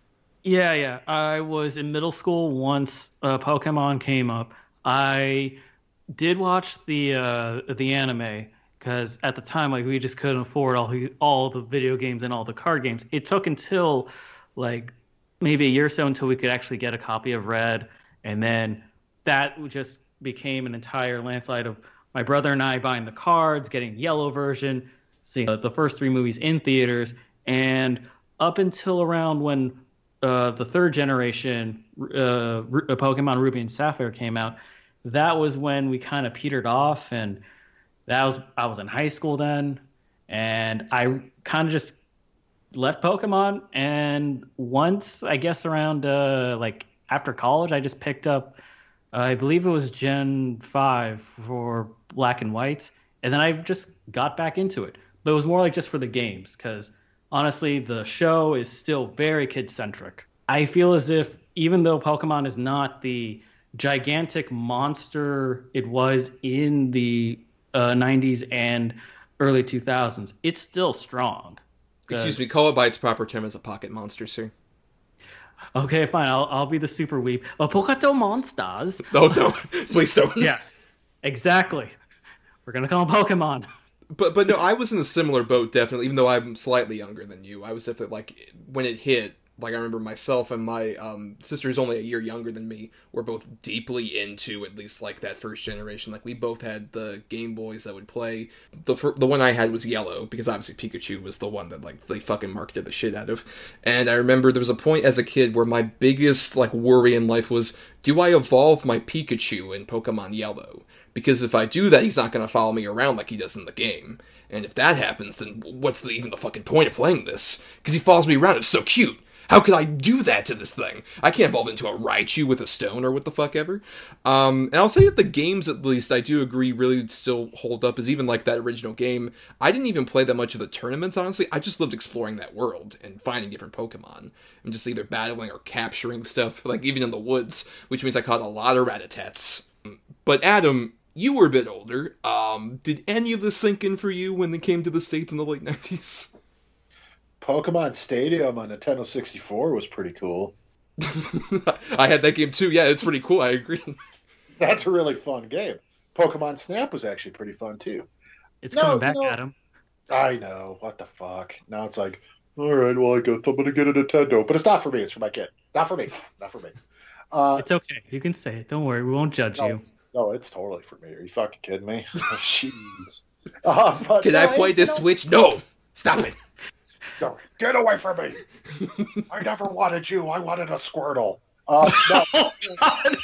Yeah, yeah. I was in middle school once uh, Pokemon came up. I did watch the uh, the anime because at the time, like we just couldn't afford all all the video games and all the card games. It took until like maybe a year or so until we could actually get a copy of Red, and then that just became an entire landslide of my brother and I buying the cards, getting yellow version, seeing the first three movies in theaters, and up until around when uh, the third generation uh, Pokemon Ruby and Sapphire came out, that was when we kind of petered off, and that was I was in high school then, and I kind of just left Pokemon, and once I guess around uh, like after college, I just picked up. I believe it was Gen 5 for black and white, and then I've just got back into it. But it was more like just for the games, because honestly, the show is still very kid centric. I feel as if even though Pokemon is not the gigantic monster it was in the uh, 90s and early 2000s, it's still strong. Excuse me, call it by its proper term as a pocket monster, sir. Okay, fine. I'll, I'll be the super weep. A Pokato monsters. Oh no, please don't. yes, exactly. We're gonna call Pokemon. But but no, I was in a similar boat definitely. Even though I'm slightly younger than you, I was definitely like when it hit. Like I remember myself and my um, sister, who's only a year younger than me, were both deeply into at least like that first generation. Like we both had the Game Boys that would play. The fir- the one I had was yellow because obviously Pikachu was the one that like they fucking marketed the shit out of. And I remember there was a point as a kid where my biggest like worry in life was, do I evolve my Pikachu in Pokemon Yellow? Because if I do that, he's not going to follow me around like he does in the game. And if that happens, then what's the, even the fucking point of playing this? Because he follows me around, it's so cute. How could I do that to this thing? I can't evolve into a Raichu with a stone or what the fuck ever. Um, and I'll say that the games, at least, I do agree really still hold up, is even like that original game. I didn't even play that much of the tournaments, honestly. I just loved exploring that world and finding different Pokemon and just either battling or capturing stuff, like even in the woods, which means I caught a lot of Rattatas. But Adam, you were a bit older. Um, did any of this sink in for you when they came to the states in the late nineties? Pokemon Stadium on Nintendo 64 was pretty cool. I had that game too. Yeah, it's pretty cool. I agree. That's a really fun game. Pokemon Snap was actually pretty fun too. It's no, coming back, no, Adam. I know. What the fuck? Now it's like, all right, well, I guess I'm gonna get a Nintendo, but it's not for me. It's for my kid. Not for me. Not for me. Uh, it's okay. You can say it. Don't worry. We won't judge no, you. No, it's totally for me. Are you fucking kidding me? Jeez. Uh, Can no, I play this. Switch? No. Stop it. No, get away from me. I never wanted you. I wanted a Squirtle. Uh, no. oh,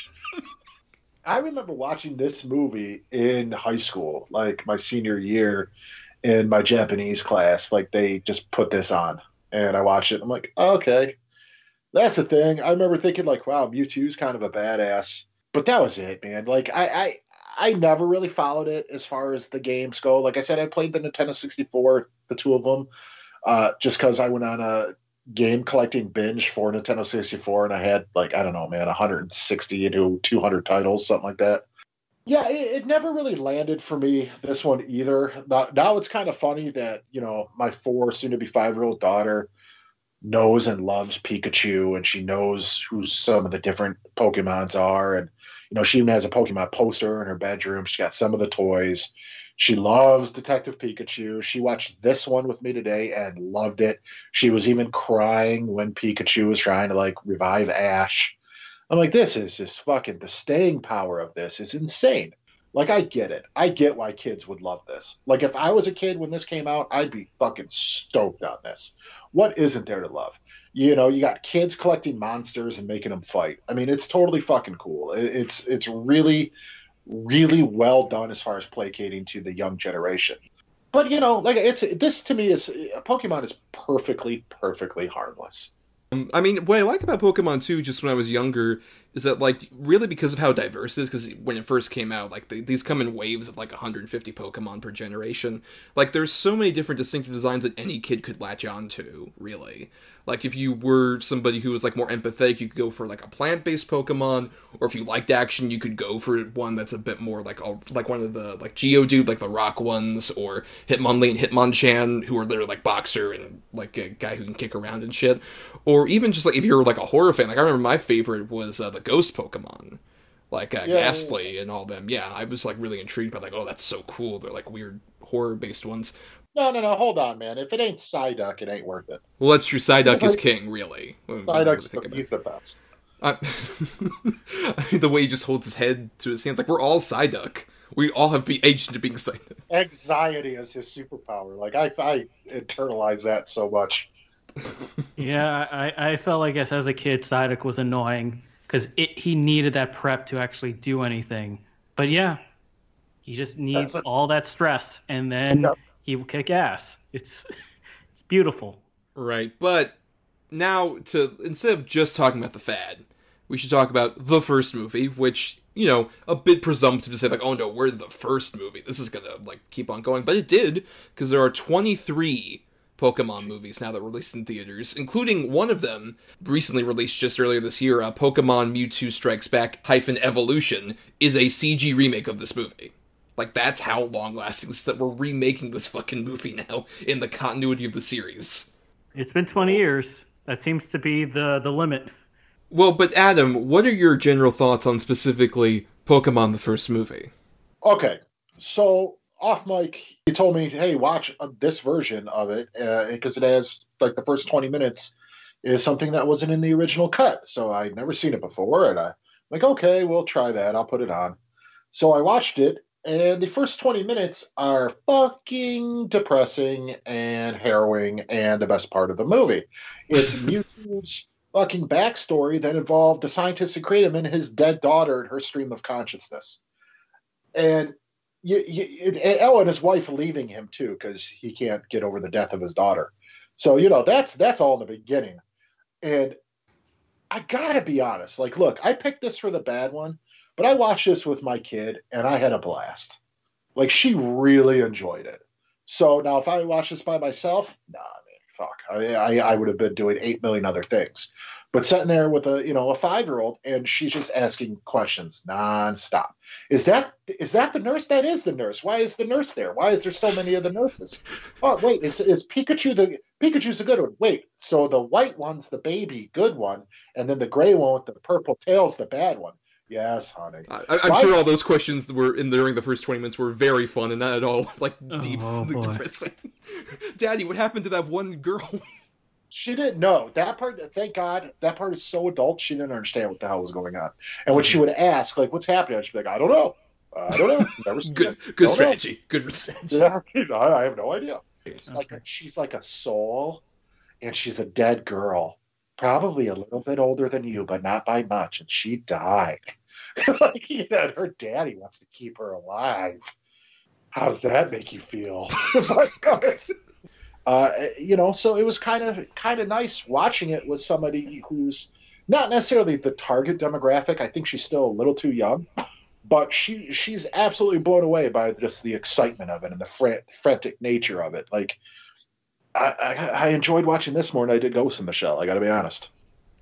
I remember watching this movie in high school, like my senior year in my Japanese class. Like they just put this on, and I watched it. I'm like, okay, that's the thing. I remember thinking like, wow, Mewtwo's kind of a badass but that was it, man. Like I, I I never really followed it as far as the games go. Like I said, I played the Nintendo 64, the two of them, uh, just because I went on a game collecting binge for Nintendo 64, and I had like I don't know, man, 160 to 200 titles, something like that. Yeah, it, it never really landed for me. This one either. Now, now it's kind of funny that you know my four, soon to be five year old daughter knows and loves Pikachu, and she knows who some of the different Pokemons are, and you know, she even has a Pokemon poster in her bedroom. She got some of the toys. She loves Detective Pikachu. She watched this one with me today and loved it. She was even crying when Pikachu was trying to like revive Ash. I'm like, this is just fucking the staying power of this is insane. Like, I get it. I get why kids would love this. Like, if I was a kid when this came out, I'd be fucking stoked on this. What isn't there to love? You know, you got kids collecting monsters and making them fight. I mean, it's totally fucking cool. It's it's really, really well done as far as placating to the young generation. But you know, like it's this to me is Pokemon is perfectly, perfectly harmless. Um, I mean, what I like about Pokemon too, just when I was younger, is that like really because of how diverse it is. Because when it first came out, like these come in waves of like 150 Pokemon per generation. Like there's so many different distinctive designs that any kid could latch on to. Really, like if you were somebody who was like more empathetic, you could go for like a plant-based Pokemon, or if you liked action, you could go for one that's a bit more like a, like one of the like Geodude, like the rock ones, or Hitmonlee and Hitmonchan, who are literally like boxer and like a guy who can kick around and shit, or even just like if you're like a horror fan. Like I remember my favorite was uh, the Ghost Pokemon. Like uh, Yeah. Gastly and all them, yeah. I was like really intrigued by like, oh, that's so cool. They're like weird horror based ones. No, no, no. Hold on, man. If it ain't Psyduck, it ain't worth it. Well, that's true. Psyduck is king, really. Psyduck's the, he's the best. Uh, I the way he just holds his head to his hands, like we're all Psyduck. We all have be aged into being Psyduck. Anxiety is his superpower. Like I, I internalize that so much. Yeah, I, I felt like as as a kid, Psyduck was annoying because he needed that prep to actually do anything. But yeah, he just needs That's it. all that stress, and then Yep. he will kick ass. It's it's beautiful. Right, but now to instead of just talking about the fad, we should talk about the first movie, which you know a bit presumptive to say like, oh no, we're the first movie. This is gonna like keep on going, but it did because there are twenty three. Pokemon movies now that were released in theaters, including one of them recently released just earlier this year. Uh, Pokemon Mewtwo Strikes Back hyphen Evolution is a CG remake of this movie. Like that's how long lasting this that we're remaking this fucking movie now in the continuity of the series. It's been 20 years. That seems to be the the limit. Well, but Adam, what are your general thoughts on specifically Pokemon the first movie? Okay, so off mic, he told me, "Hey, watch uh, this version of it because it has like the first twenty minutes is something that wasn't in the original cut." So I'd never seen it before, and I am like, okay, we'll try that. I'll put it on. So I watched it, and the first twenty minutes are fucking depressing and harrowing, and the best part of the movie. It's Mewtwo's fucking backstory that involved the scientist who created him and his dead daughter and her stream of consciousness. And you, you, and and his wife leaving him too because he can't get over the death of his daughter. So you know that's that's all in the beginning. And I gotta be honest. Like, look, I picked this for the bad one, but I watched this with my kid and I had a blast. Like, she really enjoyed it. So now, if I watch this by myself, nah, fuck, I, I, would have been doing eight million other things. But sitting there with a you know a five year old and she's just asking questions nonstop. Is that is that the nurse? That is the nurse. Why is the nurse there? Why is there so many of the nurses? Oh wait, is is Pikachu the Pikachu's the good one? Wait, so the white one's the baby good one, and then the gray one with the purple tail's the bad one. Yes, honey. I, I'm Why- sure all those questions that were in during the first 20 minutes were very fun and not at all like oh, deep. Oh, boy. depressing. Daddy, what happened to that one girl? She didn't know that part. Thank God that part is so adult. She didn't understand what the hell was going on. And when she mm-hmm. would ask, like, "What's happening?" She'd be like, "I don't know. I don't know. Never seen Good, it. good Don't know." strategy. Good strategy. Yeah, I I have no idea. It's like a, she's like a soul, and she's a dead girl, probably a little bit older than you, but not by much. And she died. like, you know, her daddy wants to keep her alive. How does that make you feel? uh, you know, so it was kind of kind of nice watching it with somebody who's not necessarily the target demographic. I think she's still a little too young, but she she's absolutely blown away by just the excitement of it and the fran- frantic nature of it. Like, I, I, I enjoyed watching this more than I did Ghost in the Shell. I got to be honest.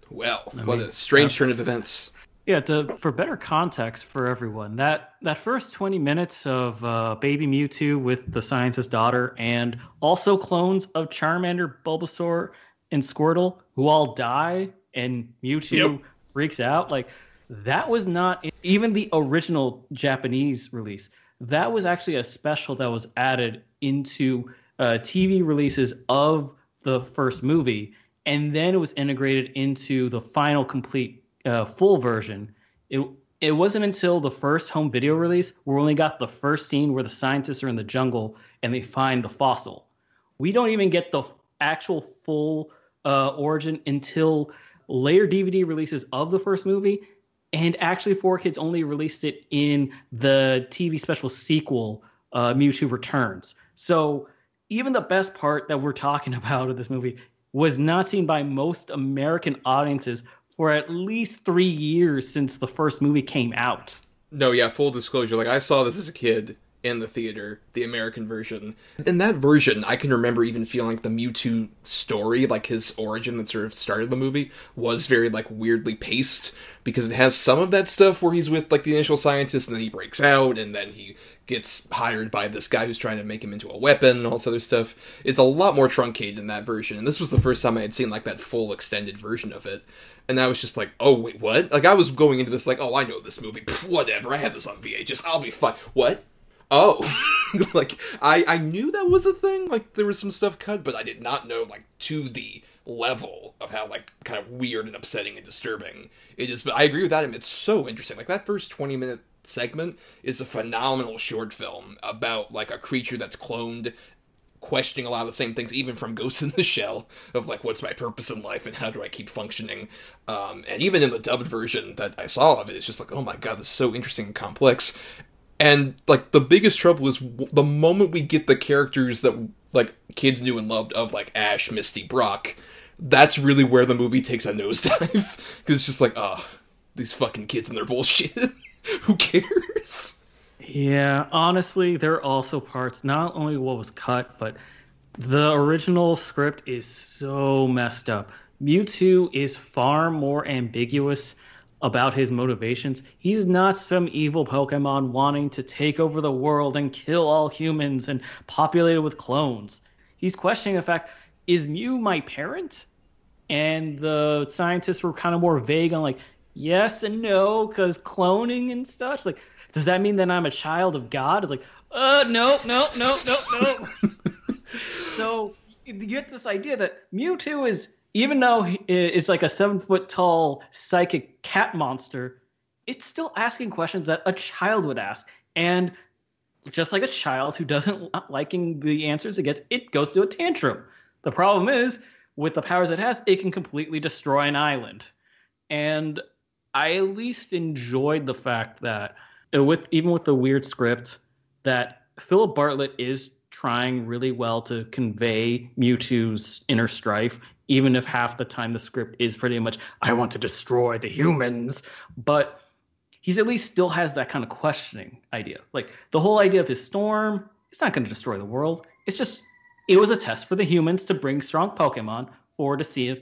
Well, what a strange turn of events. Yeah, to, for better context for everyone, that that first 20 minutes of uh, Baby Mewtwo with the scientist's daughter, and also clones of Charmander, Bulbasaur, and Squirtle, who all die, and Mewtwo Yep. freaks out. Like that was not even the original Japanese release. that was actually a special that was added into uh, TV releases of the first movie, and then it was integrated into the final complete uh, full version. It it wasn't until the first home video release where we only got the first scene where the scientists are in the jungle and they find the fossil. We don't even get the actual full uh, origin until later DVD releases of the first movie, and actually, 4Kids only released it in the TV special sequel, uh, Mewtwo Returns. So even the best part that we're talking about of this movie was not seen by most American audiences for at least three years since the first movie came out. No, yeah, full disclosure. Like, I saw this as a kid in the theater, the American version. In that version, I can remember even feeling like the Mewtwo story, like his origin that sort of started the movie, was very, like, weirdly paced because it has some of that stuff where he's with, like, the initial scientist and then he breaks out and then he gets hired by this guy who's trying to make him into a weapon and all this other stuff. It's a lot more truncated in that version. And this was the first time I had seen, like, that full extended version of it and I was just like, "Oh wait, what?" Like I was going into this like, "Oh, I know this movie. Pff, whatever. I had this on VHS. I'll be fine." What? Oh, like I I knew that was a thing. Like there was some stuff cut, but I did not know like to the level of how like kind of weird and upsetting and disturbing it is. But I agree with Adam. It's so interesting. Like that first twenty minute segment is a phenomenal short film about like a creature that's cloned questioning a lot of the same things, even from Ghost in the Shell, of like, what's my purpose in life and how do I keep functioning? Um, and even in the dubbed version that I saw of it, it's just like, oh my god, this is so interesting and complex. And like the biggest trouble is the moment we get the characters that like kids knew and loved of like Ash, Misty, Brock. That's really where the movie takes a nosedive because it's just like, oh, these fucking kids and their bullshit. Who cares? Yeah, honestly, there are also parts, not only what was cut, but the original script is so messed up. Mewtwo is far more ambiguous about his motivations. He's not some evil Pokemon wanting to take over the world and kill all humans and populate it with clones. He's questioning the fact is Mew my parent? And the scientists were kind of more vague on, like, yes and no, because cloning and such. Like, does that mean that I'm a child of God? It's like, uh, no, no, no, no, no. so you get this idea that Mewtwo is, even though it's like a seven foot tall psychic cat monster, it's still asking questions that a child would ask. And just like a child who doesn't liking the answers it gets, it goes to a tantrum. The problem is, with the powers it has, it can completely destroy an island. And I at least enjoyed the fact that uh, with even with the weird script that Philip Bartlett is trying really well to convey Mewtwo's inner strife, even if half the time the script is pretty much I want to destroy the humans, but he's at least still has that kind of questioning idea. Like the whole idea of his storm, it's not going to destroy the world. It's just it was a test for the humans to bring strong Pokemon for to see if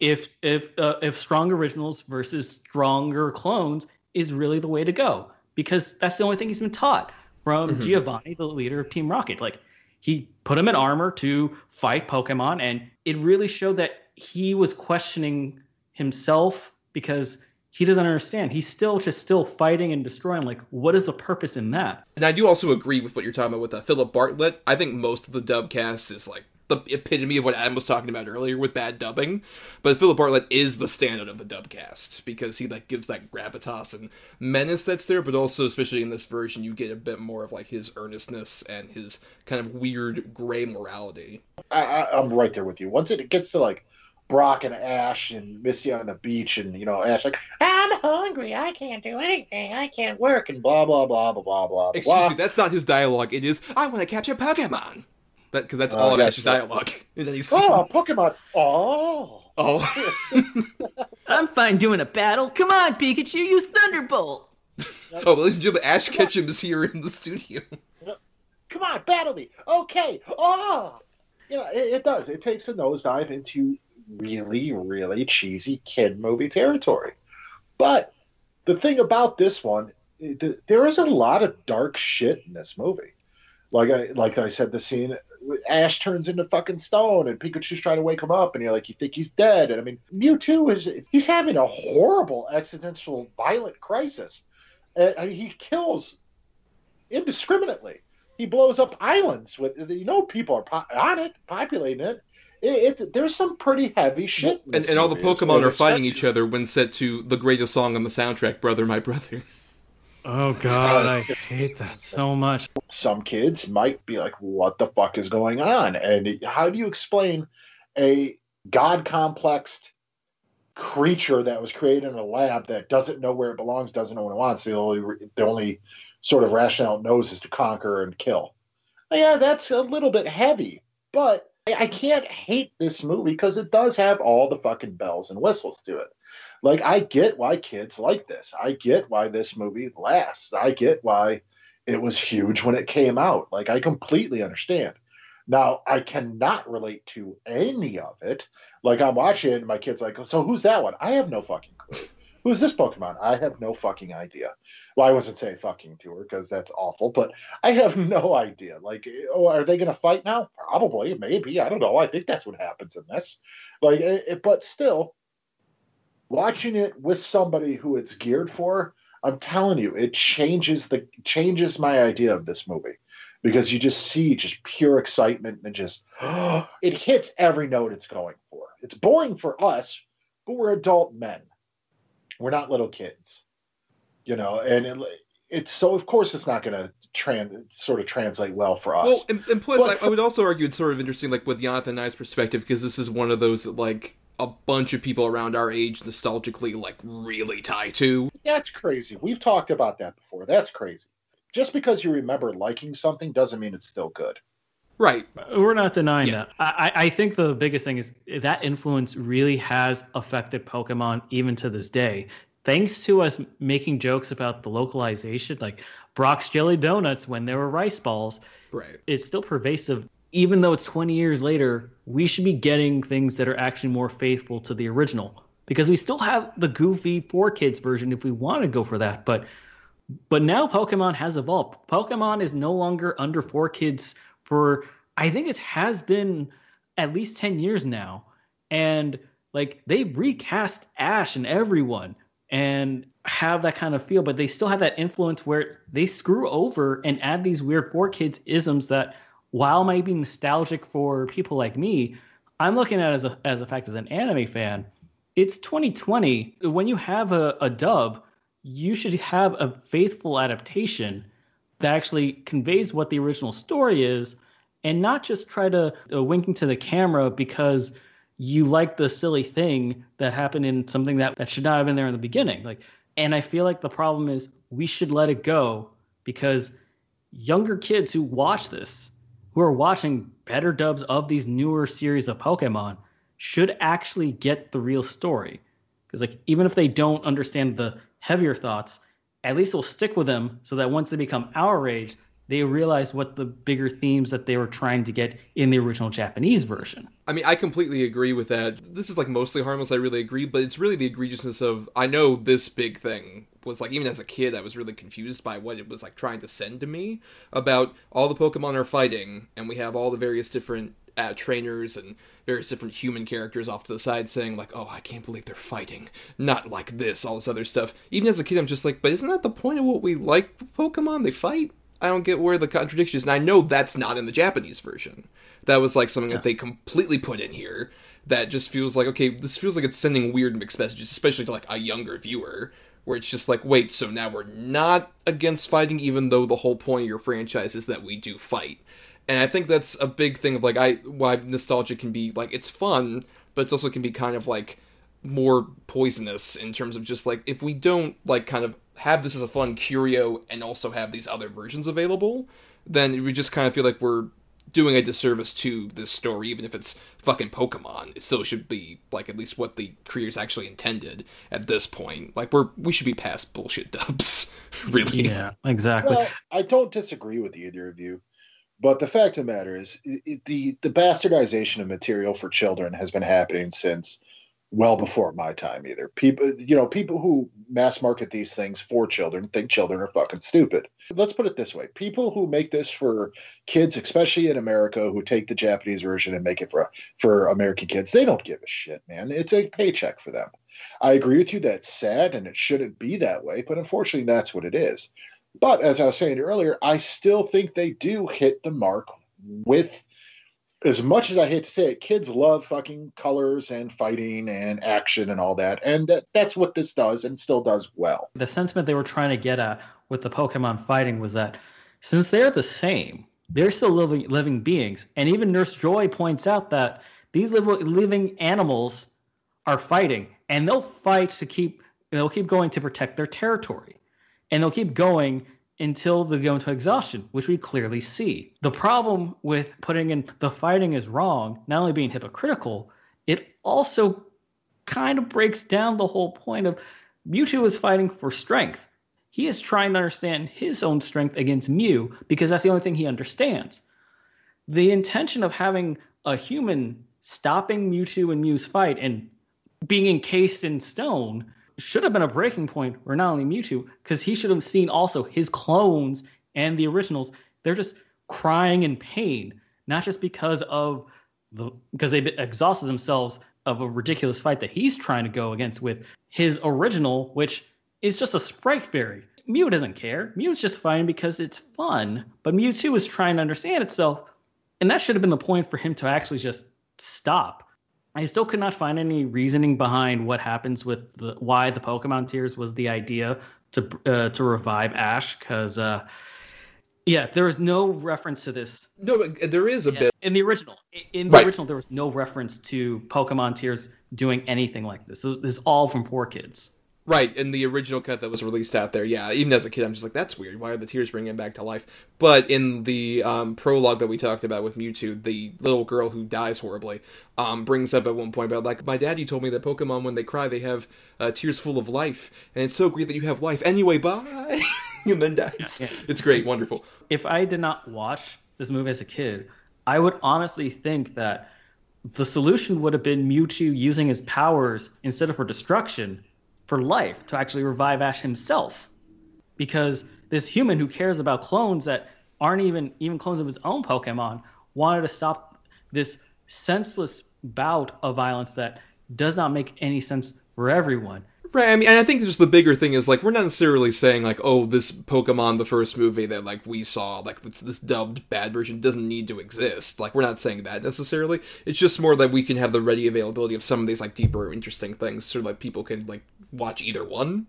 if if uh, if strong originals versus stronger clones is really the way to go because that's the only thing he's been taught from mm-hmm. Giovanni, the leader of Team Rocket. Like he put him in armor to fight Pokemon, and it really showed that he was questioning himself because he doesn't understand. He's still just still fighting and destroying. Like, what is the purpose in that? And I do also agree with what you're talking about with uh, Philip Bartlett. I think most of the dub cast is like the epitome of what Adam was talking about earlier with bad dubbing. But Philip Bartlett is the standard of the dub cast because he like gives that gravitas and menace that's there, but also especially in this version you get a bit more of like his earnestness and his kind of weird gray morality. I, I'm right there with you. Once it gets to like Brock and Ash and Misty on the beach, and you know Ash like I'm hungry, I can't do anything, I can't work, and blah blah blah blah blah blah. Excuse blah. me, that's not his dialogue. It is I want to catch a Pokemon. That because that's uh, all of Ash's dialogue. And then he's oh, Pokemon. Oh, oh. I'm fine doing a battle. Come on, Pikachu, use Thunderbolt. oh, ladies and gentlemen, Ash Ketchum is here in the studio. Come on, battle me. Okay. Oh, you know, it, it does. It takes a nosedive into really, really cheesy kid movie territory. But the thing about this one, there is a lot of dark shit in this movie. Like I like I said, the scene Ash turns into fucking stone, and Pikachu's trying to wake him up, and you're like, you think he's dead. And I mean, Mewtwo is he's having a horrible existential, violent crisis. And I mean, he kills indiscriminately. He blows up islands with you know people are po- on it, populating it. It, it, there's some pretty heavy shit. And, and all the Pokemon are fighting each other when set to the greatest song on the soundtrack, "Brother, My Brother." Oh god, I hate that so much. Some kids might be like, "What the fuck is going on?" And how do you explain a god complexed creature that was created in a lab that doesn't know where it belongs, doesn't know what it wants? The only the only sort of rationale it knows is to conquer and kill. Yeah, that's a little bit heavy, but I can't hate this movie because it does have all the fucking bells and whistles to it. Like I get why kids like this. I get why this movie lasts. I get why it was huge when it came out. Like I completely understand. Now I cannot relate to any of it. Like I'm watching and my kid's like, "So who's that one?" I have no fucking clue. Who's this Pokemon? I have no fucking idea. Well, I wasn't saying fucking to her because that's awful, but I have no idea. Like, oh, are they going to fight now? Probably, maybe. I don't know. I think that's what happens in this. Like, it, it- but still, watching it with somebody who it's geared for, I'm telling you, it changes the changes my idea of this movie because you just see just pure excitement and just it hits every note it's going for. It's boring for us, but we're adult men. We're not little kids, you know, and it, it's so of course it's not going to trans sort of translate well for us. Well, and, and plus, I, for- I would also argue it's sort of interesting, like with Jonathan and I's perspective, because this is one of those like a bunch of people around our age nostalgically like really tie to. That's crazy. We've talked about that before. That's crazy. Just because you remember liking something doesn't mean it's still good. Right. We're not denying that. I, I I think the biggest thing is that influence really has affected Pokemon even to this day. Thanks to us making jokes about the localization, like Brock's Jelly Donuts when there were rice balls, Right. it's still pervasive. Even though it's 20 years later, we should be getting things that are actually more faithful to the original because we still have the goofy 4Kids version if we want to go for that. But but now Pokemon has evolved. Pokemon is no longer under 4Kids for I think it has been at least 10 years now. And like they've recast Ash and everyone and have that kind of feel, but they still have that influence where they screw over and add these weird 4Kids isms that while might be nostalgic for people like me, I'm looking at as a as a fact as an anime fan. It's 2020. When you have a, a dub, you should have a faithful adaptation that actually conveys what the original story is and not just try to uh, winking to the camera because you like the silly thing that happened in something that, that should not have been there in the beginning like and i feel like the problem is we should let it go because younger kids who watch this who are watching better dubs of these newer series of pokemon should actually get the real story because like even if they don't understand the heavier thoughts at least it'll stick with them so that once they become our age they realize what the bigger themes that they were trying to get in the original japanese version I mean, I completely agree with that. This is like mostly harmless. I really agree, but it's really the egregiousness of I know this big thing was like even as a kid, I was really confused by what it was like trying to send to me about all the Pokemon are fighting, and we have all the various different uh, trainers and various different human characters off to the side saying like, "Oh, I can't believe they're fighting," not like this, all this other stuff. Even as a kid, I'm just like, but isn't that the point of what we like Pokemon? They fight. I don't get where the contradiction is, and I know that's not in the Japanese version. That was like something that they completely put in here. That just feels like okay, this feels like it's sending weird mixed messages, especially to like a younger viewer, where it's just like, wait, so now we're not against fighting, even though the whole point of your franchise is that we do fight. And I think that's a big thing of like I why nostalgia can be like it's fun, but it's also can be kind of like more poisonous in terms of just like if we don't like kind of have this as a fun curio and also have these other versions available, then we just kind of feel like we're doing a disservice to this story, even if it's fucking Pokemon. It still should be like at least what the creators actually intended at this point. Like we're we should be past bullshit dubs, really. yeah exactly Well, I don't disagree with either of you, but the fact of the matter is, i i- the the bastardization of material for children has been happening since well before my time. Either people, you know, people who mass market these things for children think children are fucking stupid. Let's put it this way: people who make this for kids, especially in America, who take the Japanese version and make it for for American kids, they don't give a shit, man. It's a paycheck for them. I agree with you That's sad and it shouldn't be that way, but unfortunately, that's what it is. But as I was saying earlier, I still think they do hit the mark with as much as I hate to say it, kids love fucking colors and fighting and action and all that. And that, that's what this does and still does well. The sentiment they were trying to get at with the Pokemon fighting was that since they're the same, they're still living living beings. And even Nurse Joy points out that these living animals are fighting and they'll fight to keep they'll keep going to protect their territory. And they'll keep going until they go into exhaustion, which we clearly see. The problem with putting in the fighting is wrong, not only being hypocritical, it also kind of breaks down the whole point of Mewtwo is fighting for strength. He is trying to understand his own strength against Mew because that's the only thing he understands. The intention of having a human stopping Mewtwo and Mew's fight and being encased in stone should have been a breaking point for not only Mewtwo, because he should have seen also his clones and the originals. They're just crying in pain, not just because of the because they've exhausted themselves of a ridiculous fight that he's trying to go against with his original, which is just a sprite fairy. Mew doesn't care. Mew's just fighting because it's fun. But Mewtwo is trying to understand itself. And that should have been the point for him to actually just stop I still could not find any reasoning behind what happens with the, why the Pokemon tears was the idea to uh, to revive Ash because uh, yeah, there is no reference to this. No, but there is a yeah, bit in the original. In the right. original, there was no reference to Pokemon tears doing anything like this. This is all from 4Kids. Right, in the original cut that was released out there, yeah. Even as a kid, I'm just like, that's weird. Why are the tears bringing him back to life? But in the um, prologue that we talked about with Mewtwo, the little girl who dies horribly um, brings up at one point about like, my daddy told me that Pokemon, when they cry, they have uh, tears full of life, and it's so great that you have life. Anyway, bye, and then dies. Yeah, yeah. It's great, wonderful. If I did not watch this movie as a kid, I would honestly think that the solution would have been Mewtwo using his powers instead of for destruction for life to actually revive Ash himself. Because this human who cares about clones that aren't even even clones of his own Pokemon wanted to stop this senseless bout of violence that does not make any sense for everyone. Right. I mean, and I think just the bigger thing is like we're not necessarily saying like, oh, this Pokemon, the first movie that like we saw, like this, this dubbed bad version doesn't need to exist. Like we're not saying that necessarily. It's just more that we can have the ready availability of some of these like deeper, interesting things, so like people can like watch either one.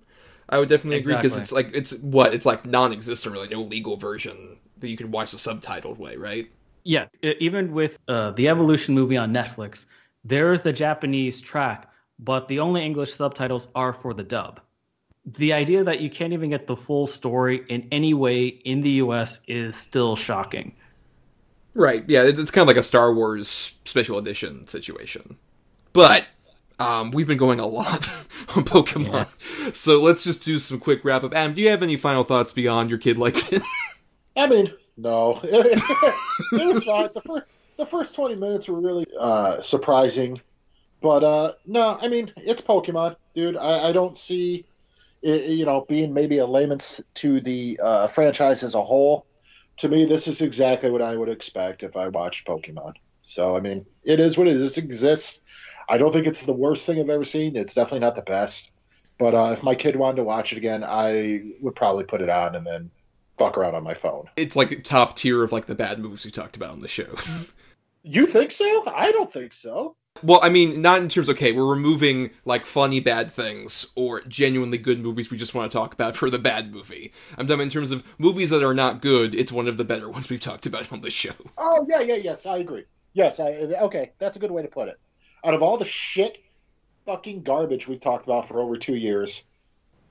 I would definitely agree because it's like it's what it's like non-existent really, no legal version that you can watch the subtitled way, right? Yeah, even with uh, the Evolution movie on Netflix, there's the Japanese track but the only English subtitles are for the dub. The idea that you can't even get the full story in any way in the US is still shocking. Right. Yeah, it's kind of like a Star Wars special edition situation. But um, we've been going a lot on Pokemon. Yeah. So let's just do some quick wrap up. Adam, do you have any final thoughts beyond your kid likes it? I mean, no. it was fine. The first, the first 20 minutes were really uh, surprising. But uh, no, I mean it's Pokemon, dude. I, I don't see it, you know being maybe a layman's to the uh, franchise as a whole. To me, this is exactly what I would expect if I watched Pokemon. So I mean, it is what it is. It exists. I don't think it's the worst thing I've ever seen. It's definitely not the best. But uh, if my kid wanted to watch it again, I would probably put it on and then fuck around on my phone. It's like top tier of like the bad movies we talked about on the show. you think so? I don't think so. Well, I mean, not in terms. Okay, we're removing like funny bad things or genuinely good movies we just want to talk about for the bad movie. I'm talking in terms of movies that are not good. It's one of the better ones we've talked about on the show. Oh yeah, yeah, yes, I agree. Yes, I okay. That's a good way to put it. Out of all the shit, fucking garbage we've talked about for over two years,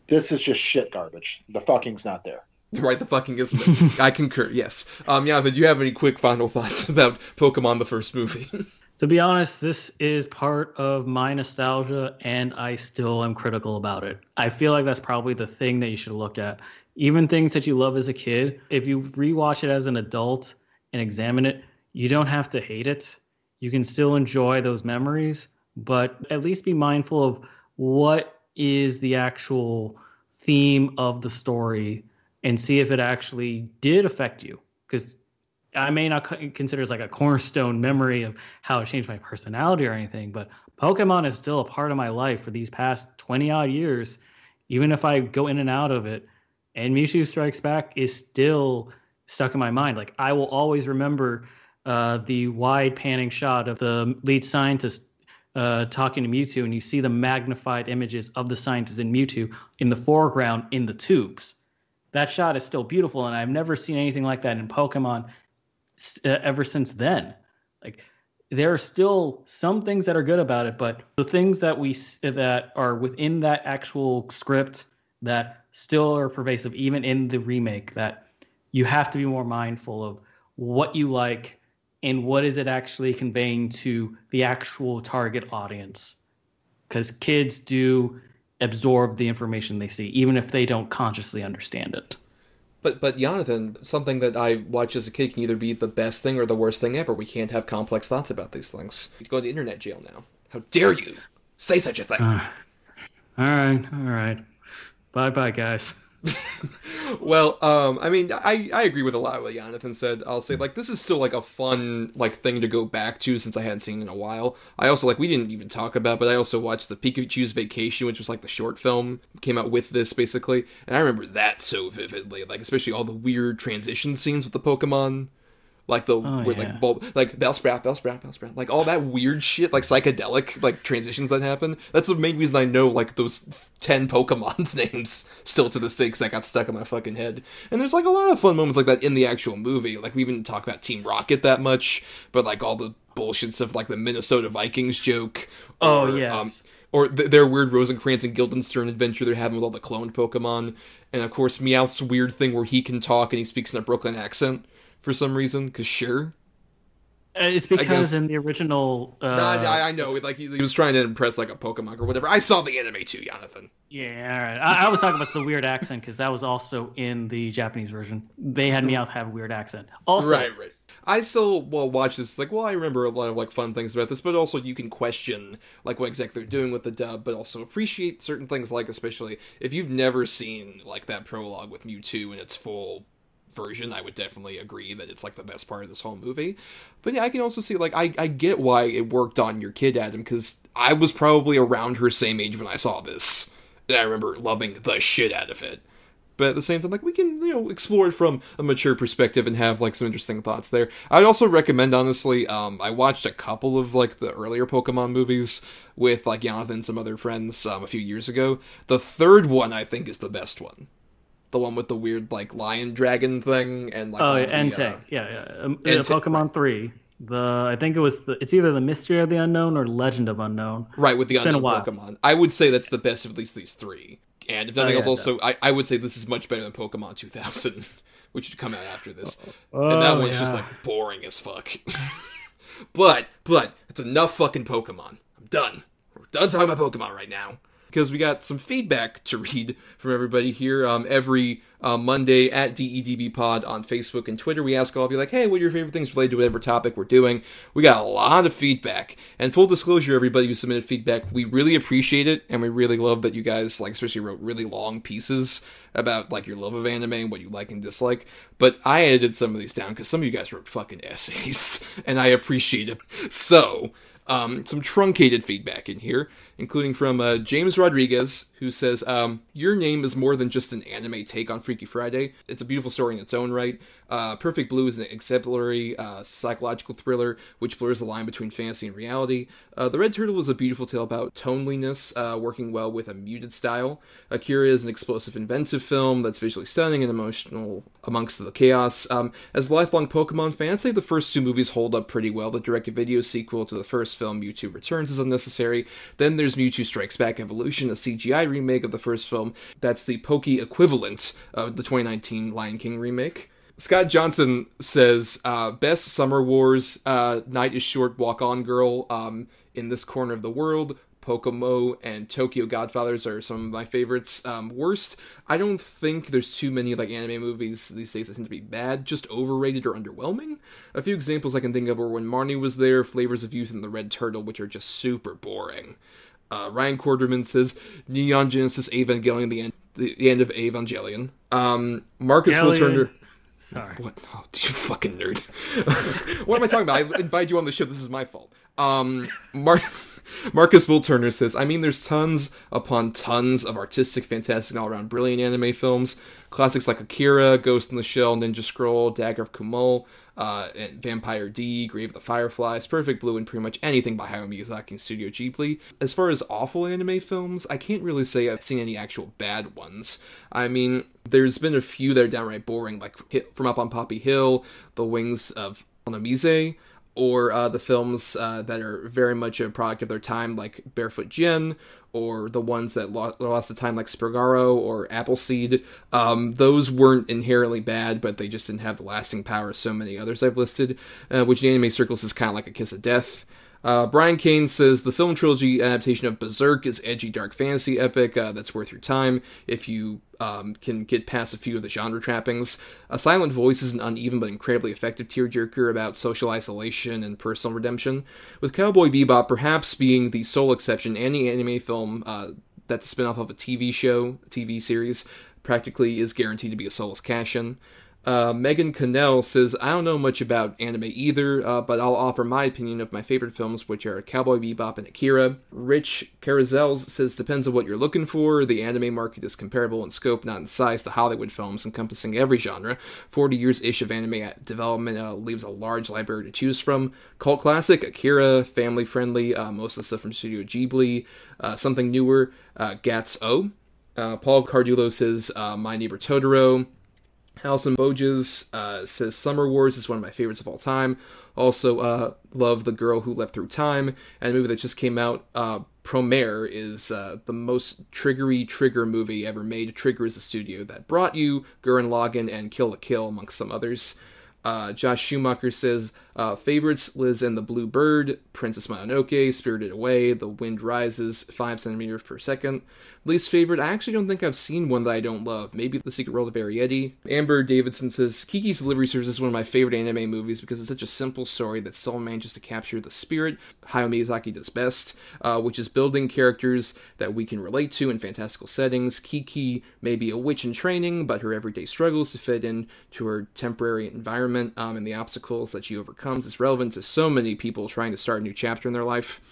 this is just shit garbage. The fucking's not there. Right, the fucking isn't. I concur. Yes. Um, yeah. But do you have any quick final thoughts about Pokemon the first movie? To be honest, this is part of my nostalgia, and I still am critical about it. I feel like that's probably the thing that you should look at. Even things that you love as a kid, if you rewatch it as an adult and examine it, you don't have to hate it. You can still enjoy those memories, but at least be mindful of what is the actual theme of the story and see if it actually did affect you. Because I may not consider it like a cornerstone memory of how it changed my personality or anything, but Pokemon is still a part of my life for these past 20 odd years. Even if I go in and out of it, And Mewtwo Strikes Back is still stuck in my mind. Like I will always remember uh, the wide panning shot of the lead scientist uh, talking to Mewtwo, and you see the magnified images of the scientist in Mewtwo in the foreground in the tubes. That shot is still beautiful, and I've never seen anything like that in Pokemon Uh, ever since then. Like there are still some things that are good about it, but the things that we uh, that are within that actual script that still are pervasive, even in the remake, that you have to be more mindful of what you like and what is it actually conveying to the actual target audience because kids do absorb the information they see even if they don't consciously understand it but but Jonathan, something that I watch as a kid can either be the best thing or the worst thing ever. We can't have complex thoughts about these things. You go to internet jail now. How dare you say such a thing? Uh, all right, all right. Bye bye, guys. well, um, I mean, I, I agree with a lot of what Jonathan said. I'll say like this is still like a fun like thing to go back to since I hadn't seen in a while. I also like we didn't even talk about, but I also watched the Pikachu's Vacation, which was like the short film came out with this basically, and I remember that so vividly. Like especially all the weird transition scenes with the Pokemon like the oh, where, yeah. like bulb, like Bellsprout, Bellsprout, Bellsprout, like all that weird shit, like psychedelic like transitions that happen. That's the main reason I know like those ten Pokemon's names still to this day because that got stuck in my fucking head. And there's like a lot of fun moments like that in the actual movie. Like we even talk about Team Rocket that much, but like all the bullshits of like the Minnesota Vikings joke. Oh, or, oh yes. Um, or th- their weird Rosencrantz and Guildenstern adventure they're having with all the cloned Pokemon, and of course Meowth's weird thing where he can talk and he speaks in a Brooklyn accent for some reason. Because sure, uh, it's because in the original. Uh, nah, I, I know. Like he, he, was trying to impress like a Pokemon or whatever. I saw the anime too, Jonathan. Yeah, all right. I, I was talking about the weird accent because that was also in the Japanese version. They had Meowth have a weird accent. Also, right, right. I still well watch this like well I remember a lot of like fun things about this, but also you can question like what exactly they're doing with the dub, but also appreciate certain things like especially if you've never seen like that prologue with Mewtwo in its full version, I would definitely agree that it's like the best part of this whole movie. But yeah, I can also see like I, I get why it worked on your kid, Adam, because I was probably around her same age when I saw this. And I remember loving the shit out of it. But at the same time, like we can, you know, explore it from a mature perspective and have like some interesting thoughts there. I'd also recommend honestly, um, I watched a couple of like the earlier Pokemon movies with like Jonathan and some other friends um, a few years ago. The third one I think is the best one the one with the weird like lion dragon thing and like oh yeah, Entei. Uh, yeah, yeah. Um, Entei, Pokemon right. three. The I think it was the it's either the Mystery of the Unknown or Legend of Unknown. Right with the it's unknown Pokemon. I would say that's the best of at least these three. And if nothing oh, yeah, else, also I, I would say this is much better than Pokemon 2000, which would come out after this. Oh, and that one's yeah. just like boring as fuck. but but it's enough fucking Pokemon. I'm done. We're done talking about Pokemon right now because we got some feedback to read from everybody here. Um, every uh, Monday at DEDB Pod on Facebook and Twitter, we ask all of you, like, hey, what are your favorite things related to whatever topic we're doing? We got a lot of feedback. And full disclosure, everybody who submitted feedback, we really appreciate it, and we really love that you guys, like, especially wrote really long pieces about, like, your love of anime and what you like and dislike. But I edited some of these down because some of you guys wrote fucking essays, and I appreciate it. So, um, some truncated feedback in here including from uh, James Rodriguez, who says, um, Your name is more than just an anime take on Freaky Friday. It's a beautiful story in its own right. Uh, Perfect Blue is an exemplary uh, psychological thriller which blurs the line between fantasy and reality. Uh, the Red Turtle is a beautiful tale about toneliness, uh, working well with a muted style. Akira is an explosive, inventive film that's visually stunning and emotional amongst the chaos. Um, as lifelong Pokemon fan, I'd say the first two movies hold up pretty well. The direct video sequel to the first film, Mewtwo Returns, is unnecessary. Then there's Mewtwo Strikes Back Evolution, a CGI remake of the first film. That's the Pokey equivalent of the 2019 Lion King remake. Scott Johnson says, uh, "Best Summer Wars, uh, Night is Short, Walk On Girl, um, in this corner of the world. Pom Poko and Tokyo Godfathers are some of my favorites. Um, worst, I don't think there's too many like anime movies these days that tend to be bad, just overrated or underwhelming. A few examples I can think of are when Marnie was there, Flavors of Youth, and The Red Turtle, which are just super boring. Uh, Ryan Quarterman says Neon Genesis Evangelion, the end, the, end of Evangelion. Um, Marcus Will Turner. Sorry. What? Oh, you fucking nerd. what am I talking about? I invited you on the show. This is my fault. Um, Mar- Marcus Bull Turner says, I mean, there's tons upon tons of artistic, fantastic, all around brilliant anime films. Classics like Akira, Ghost in the Shell, Ninja Scroll, Dagger of Kamui, uh, Vampire D, Grave of the Fireflies, Perfect Blue, and pretty much anything by Hayao Miyazaki and Studio Ghibli. As far as awful anime films, I can't really say I've seen any actual bad ones. I mean, there's been a few that are downright boring, like From Up on Poppy Hill, The Wings of Honneamise, or uh, the films uh, that are very much a product of their time, like Barefoot Gen, or the ones that lost the time, like Spargaro or Appleseed. Um, those weren't inherently bad, but they just didn't have the lasting power of so many others I've listed, uh, which in anime circles is kind of like a kiss of death. Uh, Brian Kane says the film trilogy adaptation of Berserk is edgy dark fantasy epic uh, that's worth your time if you um, can get past a few of the genre trappings. A Silent Voice is an uneven but incredibly effective tearjerker about social isolation and personal redemption, with Cowboy Bebop perhaps being the sole exception. Any anime film uh, that's a spin-off of a TV show, TV series, practically is guaranteed to be a soulless cash-in. Uh, Megan Cannell says, I don't know much about anime either, uh, but I'll offer my opinion of my favorite films, which are Cowboy Bebop and Akira. Rich Carazels says, depends on what you're looking for. The anime market is comparable in scope, not in size, to Hollywood films, encompassing every genre. 40 years ish of anime development uh, leaves a large library to choose from. Cult classic, Akira, family friendly, uh, most of the stuff from Studio Ghibli. Uh, something newer, uh, Gats O. Paul Cardulo says, My Neighbor Totoro. Allison Boges uh, says Summer Wars is one of my favorites of all time. Also, uh, love The Girl Who Leapt Through Time, and a movie that just came out. Uh, Promare is uh, the most triggery trigger movie ever made. Trigger is the studio that brought you Gurren Lagann and Kill la Kill, amongst some others. Uh, Josh Schumacher says uh, favorites: Liz and the Blue Bird, Princess Mononoke, Spirited Away, The Wind Rises, five centimeters per second. Least favorite, I actually don't think I've seen one that I don't love. Maybe The Secret World of Arrietty. Amber Davidson says Kiki's Delivery Service is one of my favorite anime movies because it's such a simple story that still manages to capture the spirit Hayao Miyazaki does best, uh, which is building characters that we can relate to in fantastical settings. Kiki may be a witch in training, but her everyday struggles to fit in to her temporary environment um, and the obstacles that she overcomes is relevant to so many people trying to start a new chapter in their life.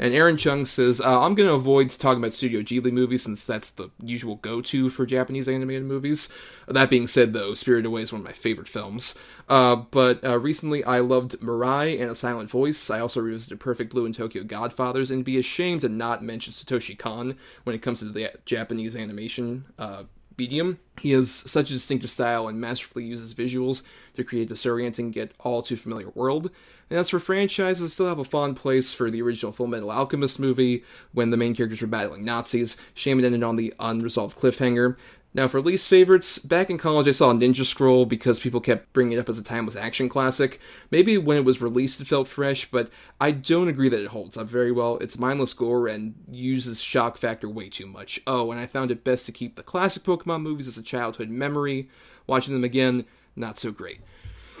And Aaron Chung says, uh, I'm going to avoid talking about Studio Ghibli movies since that's the usual go to for Japanese animated movies. That being said, though, Spirited Away is one of my favorite films. Uh, but uh, recently I loved Mirai and A Silent Voice. I also revisited Perfect Blue and Tokyo Godfathers, and be ashamed to not mention Satoshi Kon when it comes to the Japanese animation uh, medium. He has such a distinctive style and masterfully uses visuals to create disorienting yet all too familiar world. And as for franchises, I still have a fond place for the original Full Metal Alchemist movie when the main characters were battling Nazis. Shame it ended on the unresolved cliffhanger. Now, for least favorites, back in college I saw Ninja Scroll because people kept bringing it up as a timeless action classic. Maybe when it was released it felt fresh, but I don't agree that it holds up very well. It's mindless gore and uses shock factor way too much. Oh, and I found it best to keep the classic Pokemon movies as a childhood memory. Watching them again, not so great.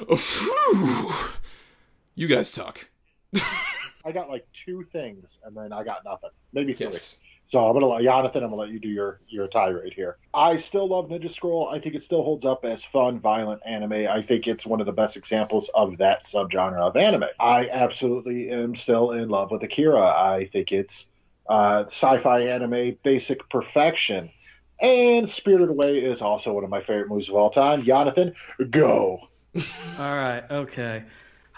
You guys talk. I got like two things, and then I got nothing. Maybe three. Yes. So I'm gonna let Jonathan. I'm gonna let you do your your tirade here. I still love Ninja Scroll. I think it still holds up as fun, violent anime. I think it's one of the best examples of that subgenre of anime. I absolutely am still in love with Akira. I think it's uh, sci-fi anime basic perfection. And Spirited Away is also one of my favorite movies of all time. Jonathan, go. all right. Okay.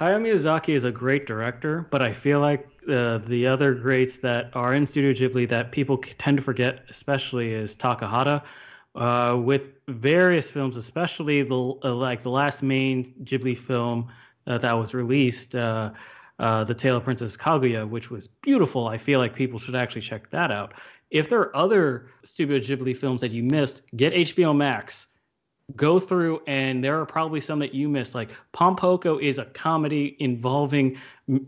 Hayao Miyazaki is a great director, but I feel like uh, the other greats that are in Studio Ghibli that people tend to forget, especially, is Takahata. Uh, with various films, especially the uh, like the last main Ghibli film uh, that was released, uh, uh, The Tale of Princess Kaguya, which was beautiful. I feel like people should actually check that out. If there are other Studio Ghibli films that you missed, get HBO Max go through and there are probably some that you missed like Pom Poko is a comedy involving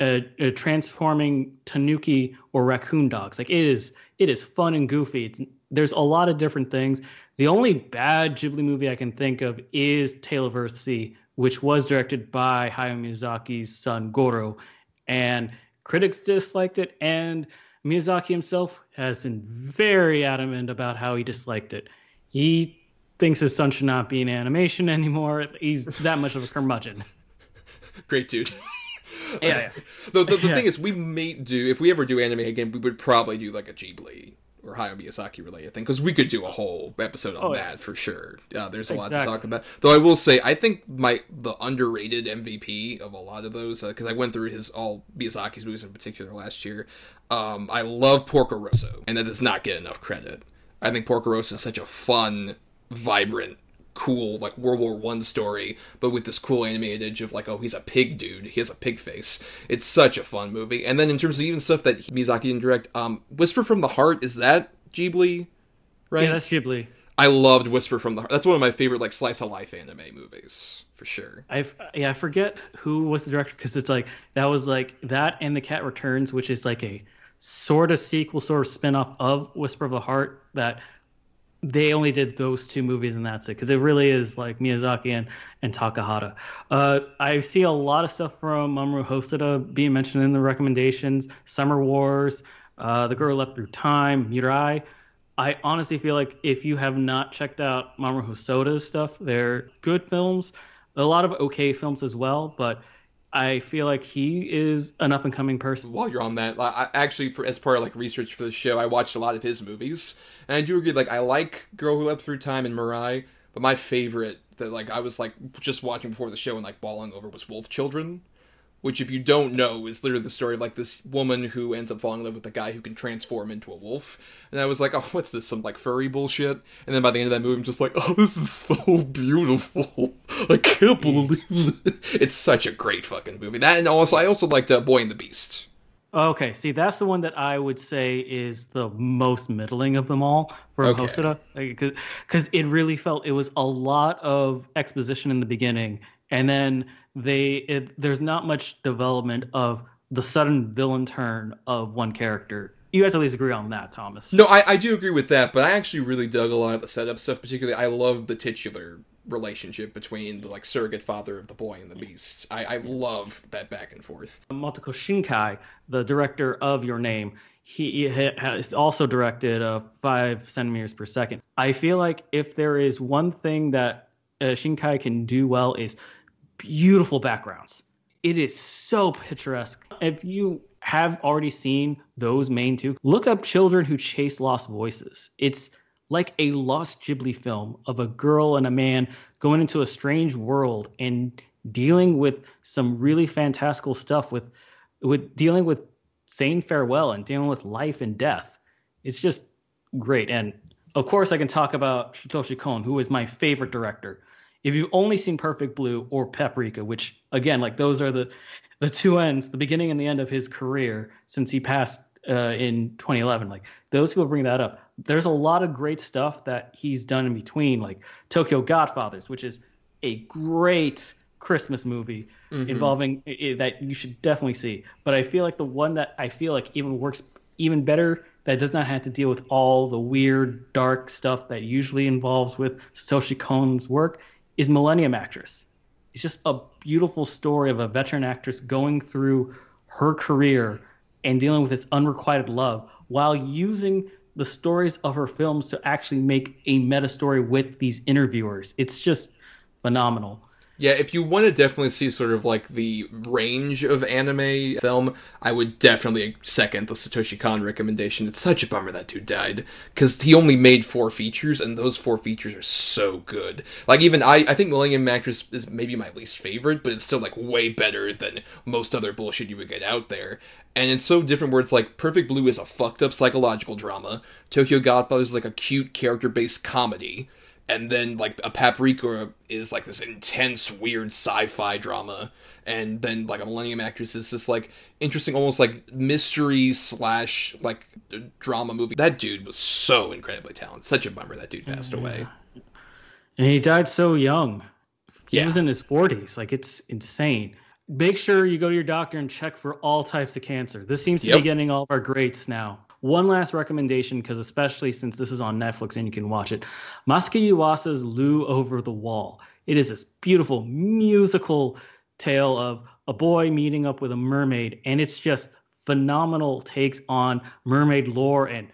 uh, uh, transforming tanuki or raccoon dogs. Like it is it is fun and goofy. It's, there's a lot of different things. The only bad ghibli movie i can think of is tale of earthsea which was directed by hayao miyazaki's son goro. And critics disliked it and miyazaki himself has been very adamant about how he disliked it. He thinks his son should not be in animation anymore. He's that much of a curmudgeon. Great dude. yeah. the the, the Yeah. thing is, we may do if we ever do anime again, we would probably do like a Ghibli or Hayao Miyazaki related thing because we could do a whole episode on Oh, yeah. that for sure. Uh, there's a lot to talk about. Though I will say, I think my the underrated MVP of a lot of those because I went through his all Miyazaki's movies in particular last year. Um, I love Porco Rosso, and that does not get enough credit. I think Porco Rosso is such a fun, vibrant, cool like World War One story, but with this cool animated edge of like, oh, he's a pig dude. He has a pig face. It's such a fun movie. And then in terms of even stuff that Miyazaki didn't direct, um, Whisper from the Heart is that Ghibli, right? Yeah, that's Ghibli. I loved Whisper from the Heart. That's one of my favorite like slice of life anime movies for sure. I yeah, I forget who was the director because it's like that was like that and The Cat Returns, which is like a sort of sequel, sort of spin-off of Whisper of the Heart that they only did those two movies and that's it because it really is like Miyazaki and, and Takahata. Uh, I see a lot of stuff from Mamoru Hosoda being mentioned in the recommendations. Summer Wars, uh, The Girl Leapt Through Time, Mirai. I honestly feel like if you have not checked out Mamoru Hosoda's stuff, they're good films. A lot of okay films as well, but I feel like he is an up and coming person. While you're on that, I, actually for as part of like research for the show, I watched a lot of his movies, and I do agree. Like I like Girl Who Leapt Through Time and Mirai, but my favorite that like I was like just watching before the show and like bawling over was Wolf Children, which if you don't know is literally the story of like this woman who ends up falling in love with a guy who can transform into a wolf. And I was like, oh, what's this? Some like furry bullshit. And then by the end of that movie, I'm just like, oh, this is so beautiful. I can't believe it. It's such a great fucking movie. That and also I also liked uh, Boy and the Beast. Okay, see, that's the one that I would say is the most middling of them all for Okay. Hosoda, because it really felt it was a lot of exposition in the beginning, and then they it, there's not much development of the sudden villain turn of one character. You have to at least agree on that, Thomas. No, I, I do agree with that, but I actually really dug a lot of the setup stuff. Particularly, I love the titular relationship between the like surrogate father of the boy and the beast. I, I love that back and forth. Makoto Shinkai, the director of Your Name, he ha- has also directed uh, Five Centimeters Per Second. I feel like if there is one thing that uh, Shinkai can do well is beautiful backgrounds. It is so picturesque. If you have already seen those main two, look up Children Who Chase Lost Voices. It's like a lost Ghibli film of a girl and a man going into a strange world and dealing with some really fantastical stuff with with dealing with saying farewell and dealing with life and death. It's just great. And of course I can talk about Satoshi Kon, who is my favorite director. If you've only seen Perfect Blue or Paprika, which again, like those are the the two ends, the beginning and the end of his career since he passed uh, in 2011. Like those people bring that up. There's a lot of great stuff that he's done in between, like Tokyo Godfathers, which is a great Christmas movie Mhm. involving i- that you should definitely see. But I feel like the one that I feel like even works even better that does not have to deal with all the weird dark stuff that usually involves with Satoshi Kon's work is Millennium Actress. It's just a beautiful story of a veteran actress going through her career and dealing with this unrequited love while using the stories of her films to actually make a meta story with these interviewers. It's just phenomenal. Yeah, if you want to definitely see sort of like the range of anime film, I would definitely second the Satoshi Kon recommendation. It's such a bummer that dude died because he only made four features, and those four features are so good. Like even I, I think Millennium Actress is maybe my least favorite, but it's still like way better than most other bullshit you would get out there. And it's so different where it's like Perfect Blue is a fucked up psychological drama, Tokyo Godfather is like a cute character based comedy and then like a paprika is like this intense weird sci-fi drama and then like a millennium actress is this like interesting almost like mystery slash like drama movie that dude was so incredibly talented such a bummer that dude passed away And he died so young. He Yeah. was in his 40s. Like, it's insane. Make sure you go to your doctor and check for all types of cancer. This seems to be getting all of our greats now. One last recommendation, because especially since this is on Netflix and you can watch it Masaaki Yuasa's Lu Over the Wall. It is this beautiful musical tale of a boy meeting up with a mermaid, and it's just phenomenal takes on mermaid lore and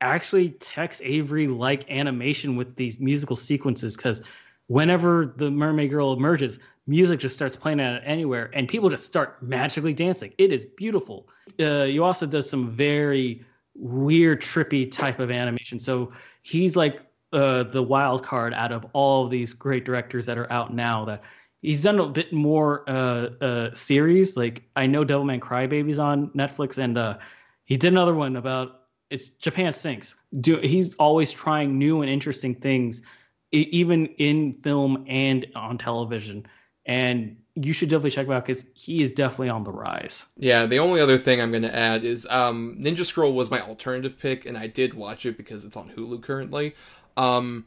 actually Tex Avery like animation with these musical sequences because whenever the mermaid girl emerges, music just starts playing out anywhere, and people just start magically dancing. It is beautiful. Uh, Yuasa does some very weird, trippy type of animation. So he's like uh, the wild card out of all of these great directors that are out now. That he's done a bit more uh, uh, series. Like I know Devilman Crybaby's on Netflix, and uh, he did another one about it's Japan Sinks. Do he's always trying new and interesting things, even in film and on television. And you should definitely check him out because he is definitely on the rise. Yeah, the only other thing I'm going to add is um, Ninja Scroll was my alternative pick, and I did watch it because it's on Hulu currently. Um,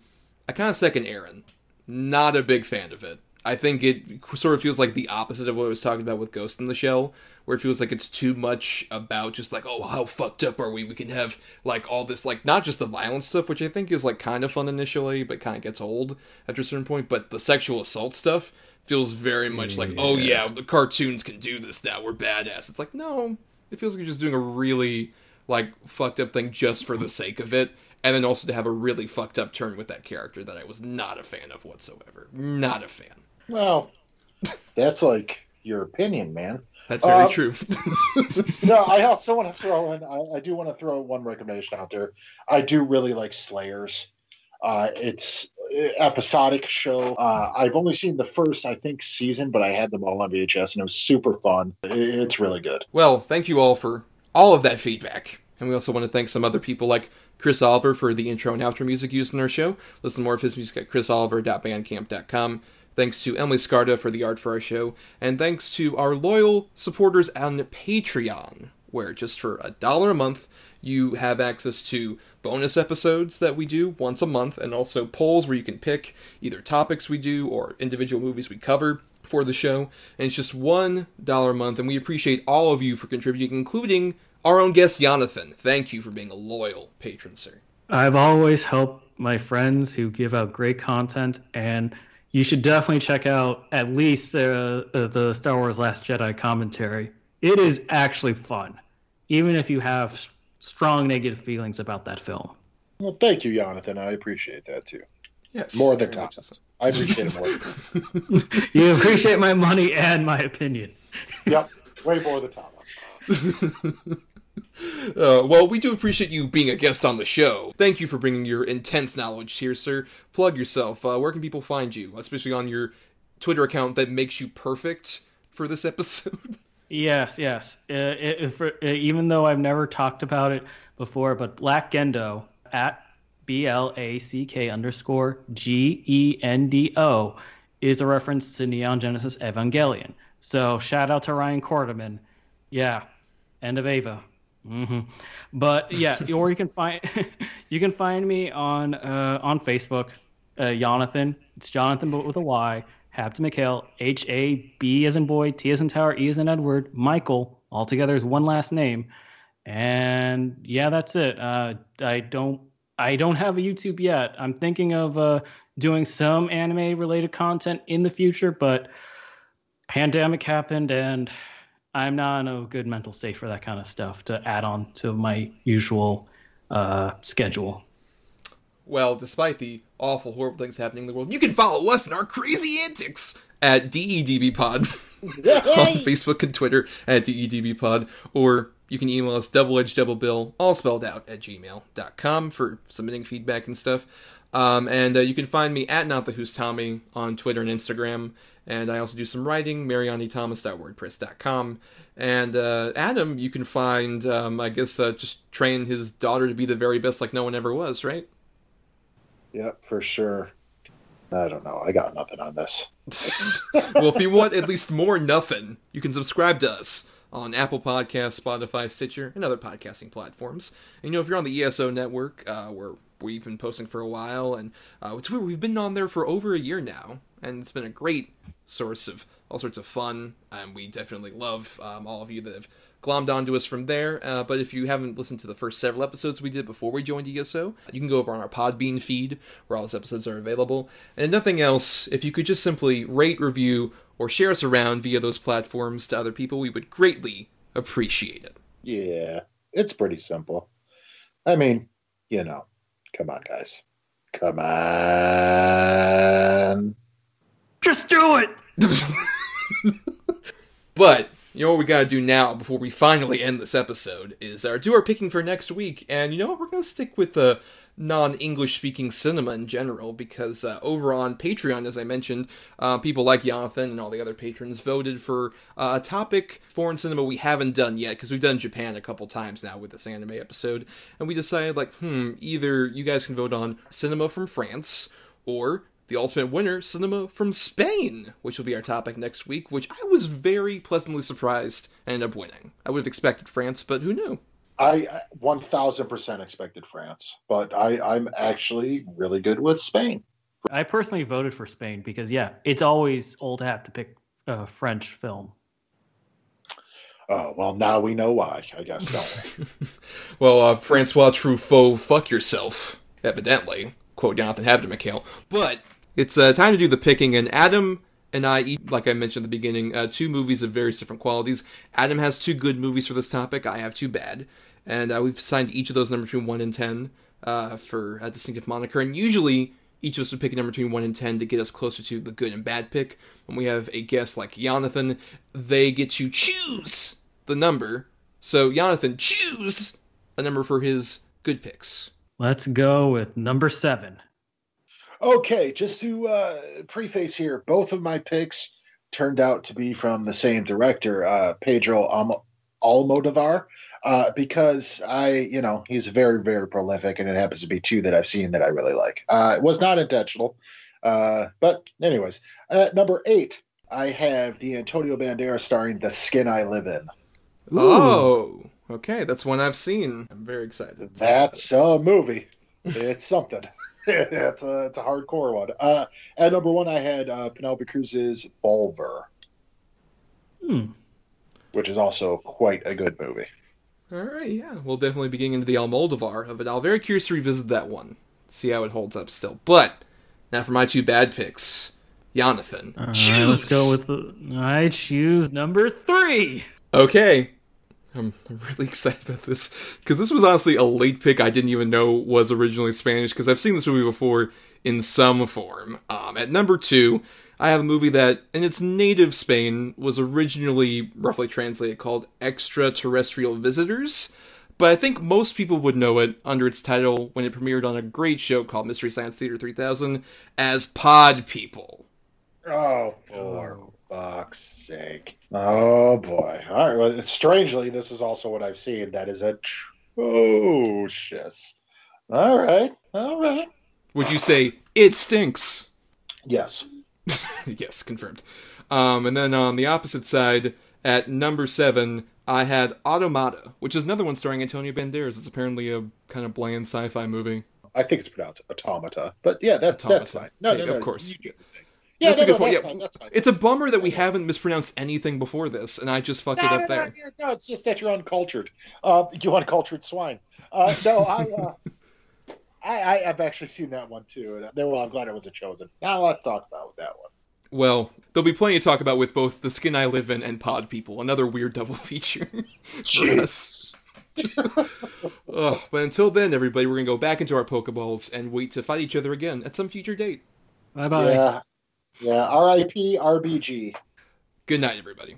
I kind of second Aaron. Not a big fan of it. I think it sort of feels like the opposite of what I was talking about with Ghost in the Shell, where it feels like it's too much about just like, oh, how fucked up are we? We can have like all this, like, not just the violent stuff, which I think is like kind of fun initially, but kind of gets old after a certain point, but the sexual assault stuff feels very much like, oh yeah, the cartoons can do this now. We're badass. It's like, no, it feels like you're just doing a really like fucked up thing just for the sake of it. And then also to have a really fucked up turn with that character that I was not a fan of whatsoever. Not a fan. Well, that's like your opinion, man. That's very Uh, true. no, I also want to throw in. I, I do want to throw one recommendation out there. I do really like Slayers. Uh, it's a episodic show. Uh, I've only seen the first, I think, season, but I had them all on VHS, and it was super fun. It's really good. Well, thank you all for all of that feedback. And we also want to thank some other people like Chris Oliver for the intro and outro music used in our show. Listen more of his music at chrisoliver.bandcamp.com. Thanks to Emily Scarda for the art for our show. And thanks to our loyal supporters on Patreon, where just for a dollar a month, you have access to bonus episodes that we do once a month, and also polls where you can pick either topics we do or individual movies we cover for the show. And it's just one dollar a month, and we appreciate all of you for contributing, including our own guest Jonathan. Thank you for being a loyal patron, sir. I've always helped my friends who give out great content, and you should definitely check out at least uh, uh, the Star Wars Last Jedi commentary. It is actually fun, even if you have strong negative feelings about that film. Well, thank you, Jonathan. I appreciate that too. Yes, more than very much Thomas. I appreciate it more. You appreciate my money and my opinion. yep, way more than Thomas. Uh, well, we do appreciate you being a guest on the show. Thank you for bringing your intense knowledge here, sir. Plug yourself. Uh, where can people find you, especially on your Twitter account that makes you perfect for this episode? Yes, yes. Uh, it, it- for, uh, even though I've never talked about it before, but Black Gendo at B L A C K underscore G E N D O is a reference to Neon Genesis Evangelion. So shout out to Ryan Quarterman. Yeah, end of Eva. hmm But yeah, or you can find you can find me on uh, on Facebook, uh, Jonathan. It's Jonathan, but with a Y. Habs McHale, H A B as in boy, T as in tower, E as in Edward, Michael. All together is one last name, and yeah, that's it. Uh, I don't I don't have a YouTube yet. I'm thinking of uh, doing some anime related content in the future, but pandemic happened and I'm not in a good mental state for that kind of stuff to add on to my usual uh, schedule. Well, despite the awful, horrible things happening in the world, you can follow us in our crazy antics at DEDBpod on Facebook and Twitter at DEDBpod, or you can email us double edged double bill, all spelled out, at gmail.com for submitting feedback and stuff. Um, and uh, you can find me at Not the Who's Tommy on Twitter and Instagram. And I also do some writing, marianithomas.wordpress.com. And uh, Adam, you can find, um, I guess, uh, just train his daughter to be the very best like no one ever was, right? Yep, for sure. I don't know. I got nothing on this. well, if you want at least more nothing, you can subscribe to us on Apple Podcasts, Spotify, Stitcher, and other podcasting platforms. And, you know, if you're on the ESO network, uh, where we've been posting for a while, and uh, it's weird, we've been on there for over a year now, and it's been a great source of all sorts of fun, and we definitely love um, all of you that have glommed onto us from there. Uh, but if you haven't listened to the first several episodes we did before we joined ESO, you can go over on our Podbean feed where all those episodes are available. And if nothing else, if you could just simply rate, review, or share us around via those platforms to other people, we would greatly appreciate it. Yeah, it's pretty simple. I mean, you know, come on, guys. Come on. Just do it. You know what we gotta do now before we finally end this episode is uh, do our picking for next week, and you know what? We're gonna stick with the non-English speaking cinema in general because uh, over on Patreon, as I mentioned, uh, people like Jonathan and all the other patrons voted for uh, a topic foreign cinema we haven't done yet because we've done Japan a couple times now with this anime episode, and we decided like, hmm, either you guys can vote on cinema from France or the ultimate winner, cinema from Spain, which will be our topic next week, which I was very pleasantly surprised ended up winning. I would have expected France, but who knew? I 1000% expected France, but I, I'm actually really good with Spain. I personally voted for Spain because, yeah, it's always old hat to pick a French film. Oh, well, now we know why, I guess, well, uh, Francois Truffaut, fuck yourself, evidently. Quote Jonathan Habter McHale. But it's uh, time to do the picking, and Adam and I, like I mentioned at the beginning, uh, two movies of various different qualities. Adam has two good movies for this topic, I have two bad and uh, we've assigned each of those number between 1 and 10 uh, for a distinctive moniker. And usually, each of us would pick a number between 1 and 10 to get us closer to the good and bad pick. When we have a guest like Jonathan, they get to choose the number. So, Jonathan, choose a number for his good picks. Let's go with number 7. Okay, just to uh, preface here, both of my picks turned out to be from the same director, uh, Pedro Alm- Almodovar uh, because I, you know, he's very, very prolific, and it happens to be two that I've seen that I really like. Uh, it was not intentional, uh, but anyways, at number eight, I have the Antonio Banderas starring "The Skin I Live In." Ooh. Oh, okay, that's one I've seen. I'm very excited. That's a movie. it's something. it's a it's a hardcore one. Uh, at number one, I had uh, Penelope Cruz's Volver, hmm. which is also quite a good movie. All right, yeah, we'll definitely be getting into the Almodovar of it. I'm very curious to revisit that one, see how it holds up still. But now for my two bad picks, Jonathan. All right, let's go with the. I choose number three. Okay, I'm really excited about this because this was honestly a late pick. I didn't even know was originally Spanish because I've seen this movie before in some form. Um, at number two, I have a movie that, in its native Spain, was originally roughly translated called Extraterrestrial Visitors, but I think most people would know it under its title when it premiered on a great show called Mystery Science Theater 3000 as Pod People. Oh, for fuck's sake. Oh, boy. All right. Well, strangely, this is also what I've seen. That is atrocious. All right. All right. Would you say it stinks? Yes. yes, confirmed. Um, and then on the opposite side, at number seven, I had Automata, which is another one starring Antonio Banderas. It's apparently a kind of bland sci-fi movie. I think it's pronounced automata, but yeah, that, automata. that's fine. No, no, no, of course. You, yeah, that's no, a good no, point. yeah, fine, fine. It's a bummer that we haven't mispronounced anything before this, and I just fucked no, it up there. No, it's just that you're uncultured. Uh, you uncultured swine. Uh, no, I, uh, I, I, have actually seen that one too, and well, I'm glad it was a chosen. Now let's talk about that one. Well, there'll be plenty to talk about with both the skin I live in and Pod People. Another weird double feature for us. Ugh, but until then, everybody, we're gonna go back into our Pokeballs and wait to fight each other again at some future date. Bye bye. Yeah, yeah. R.I.P. RBG. Good night, everybody.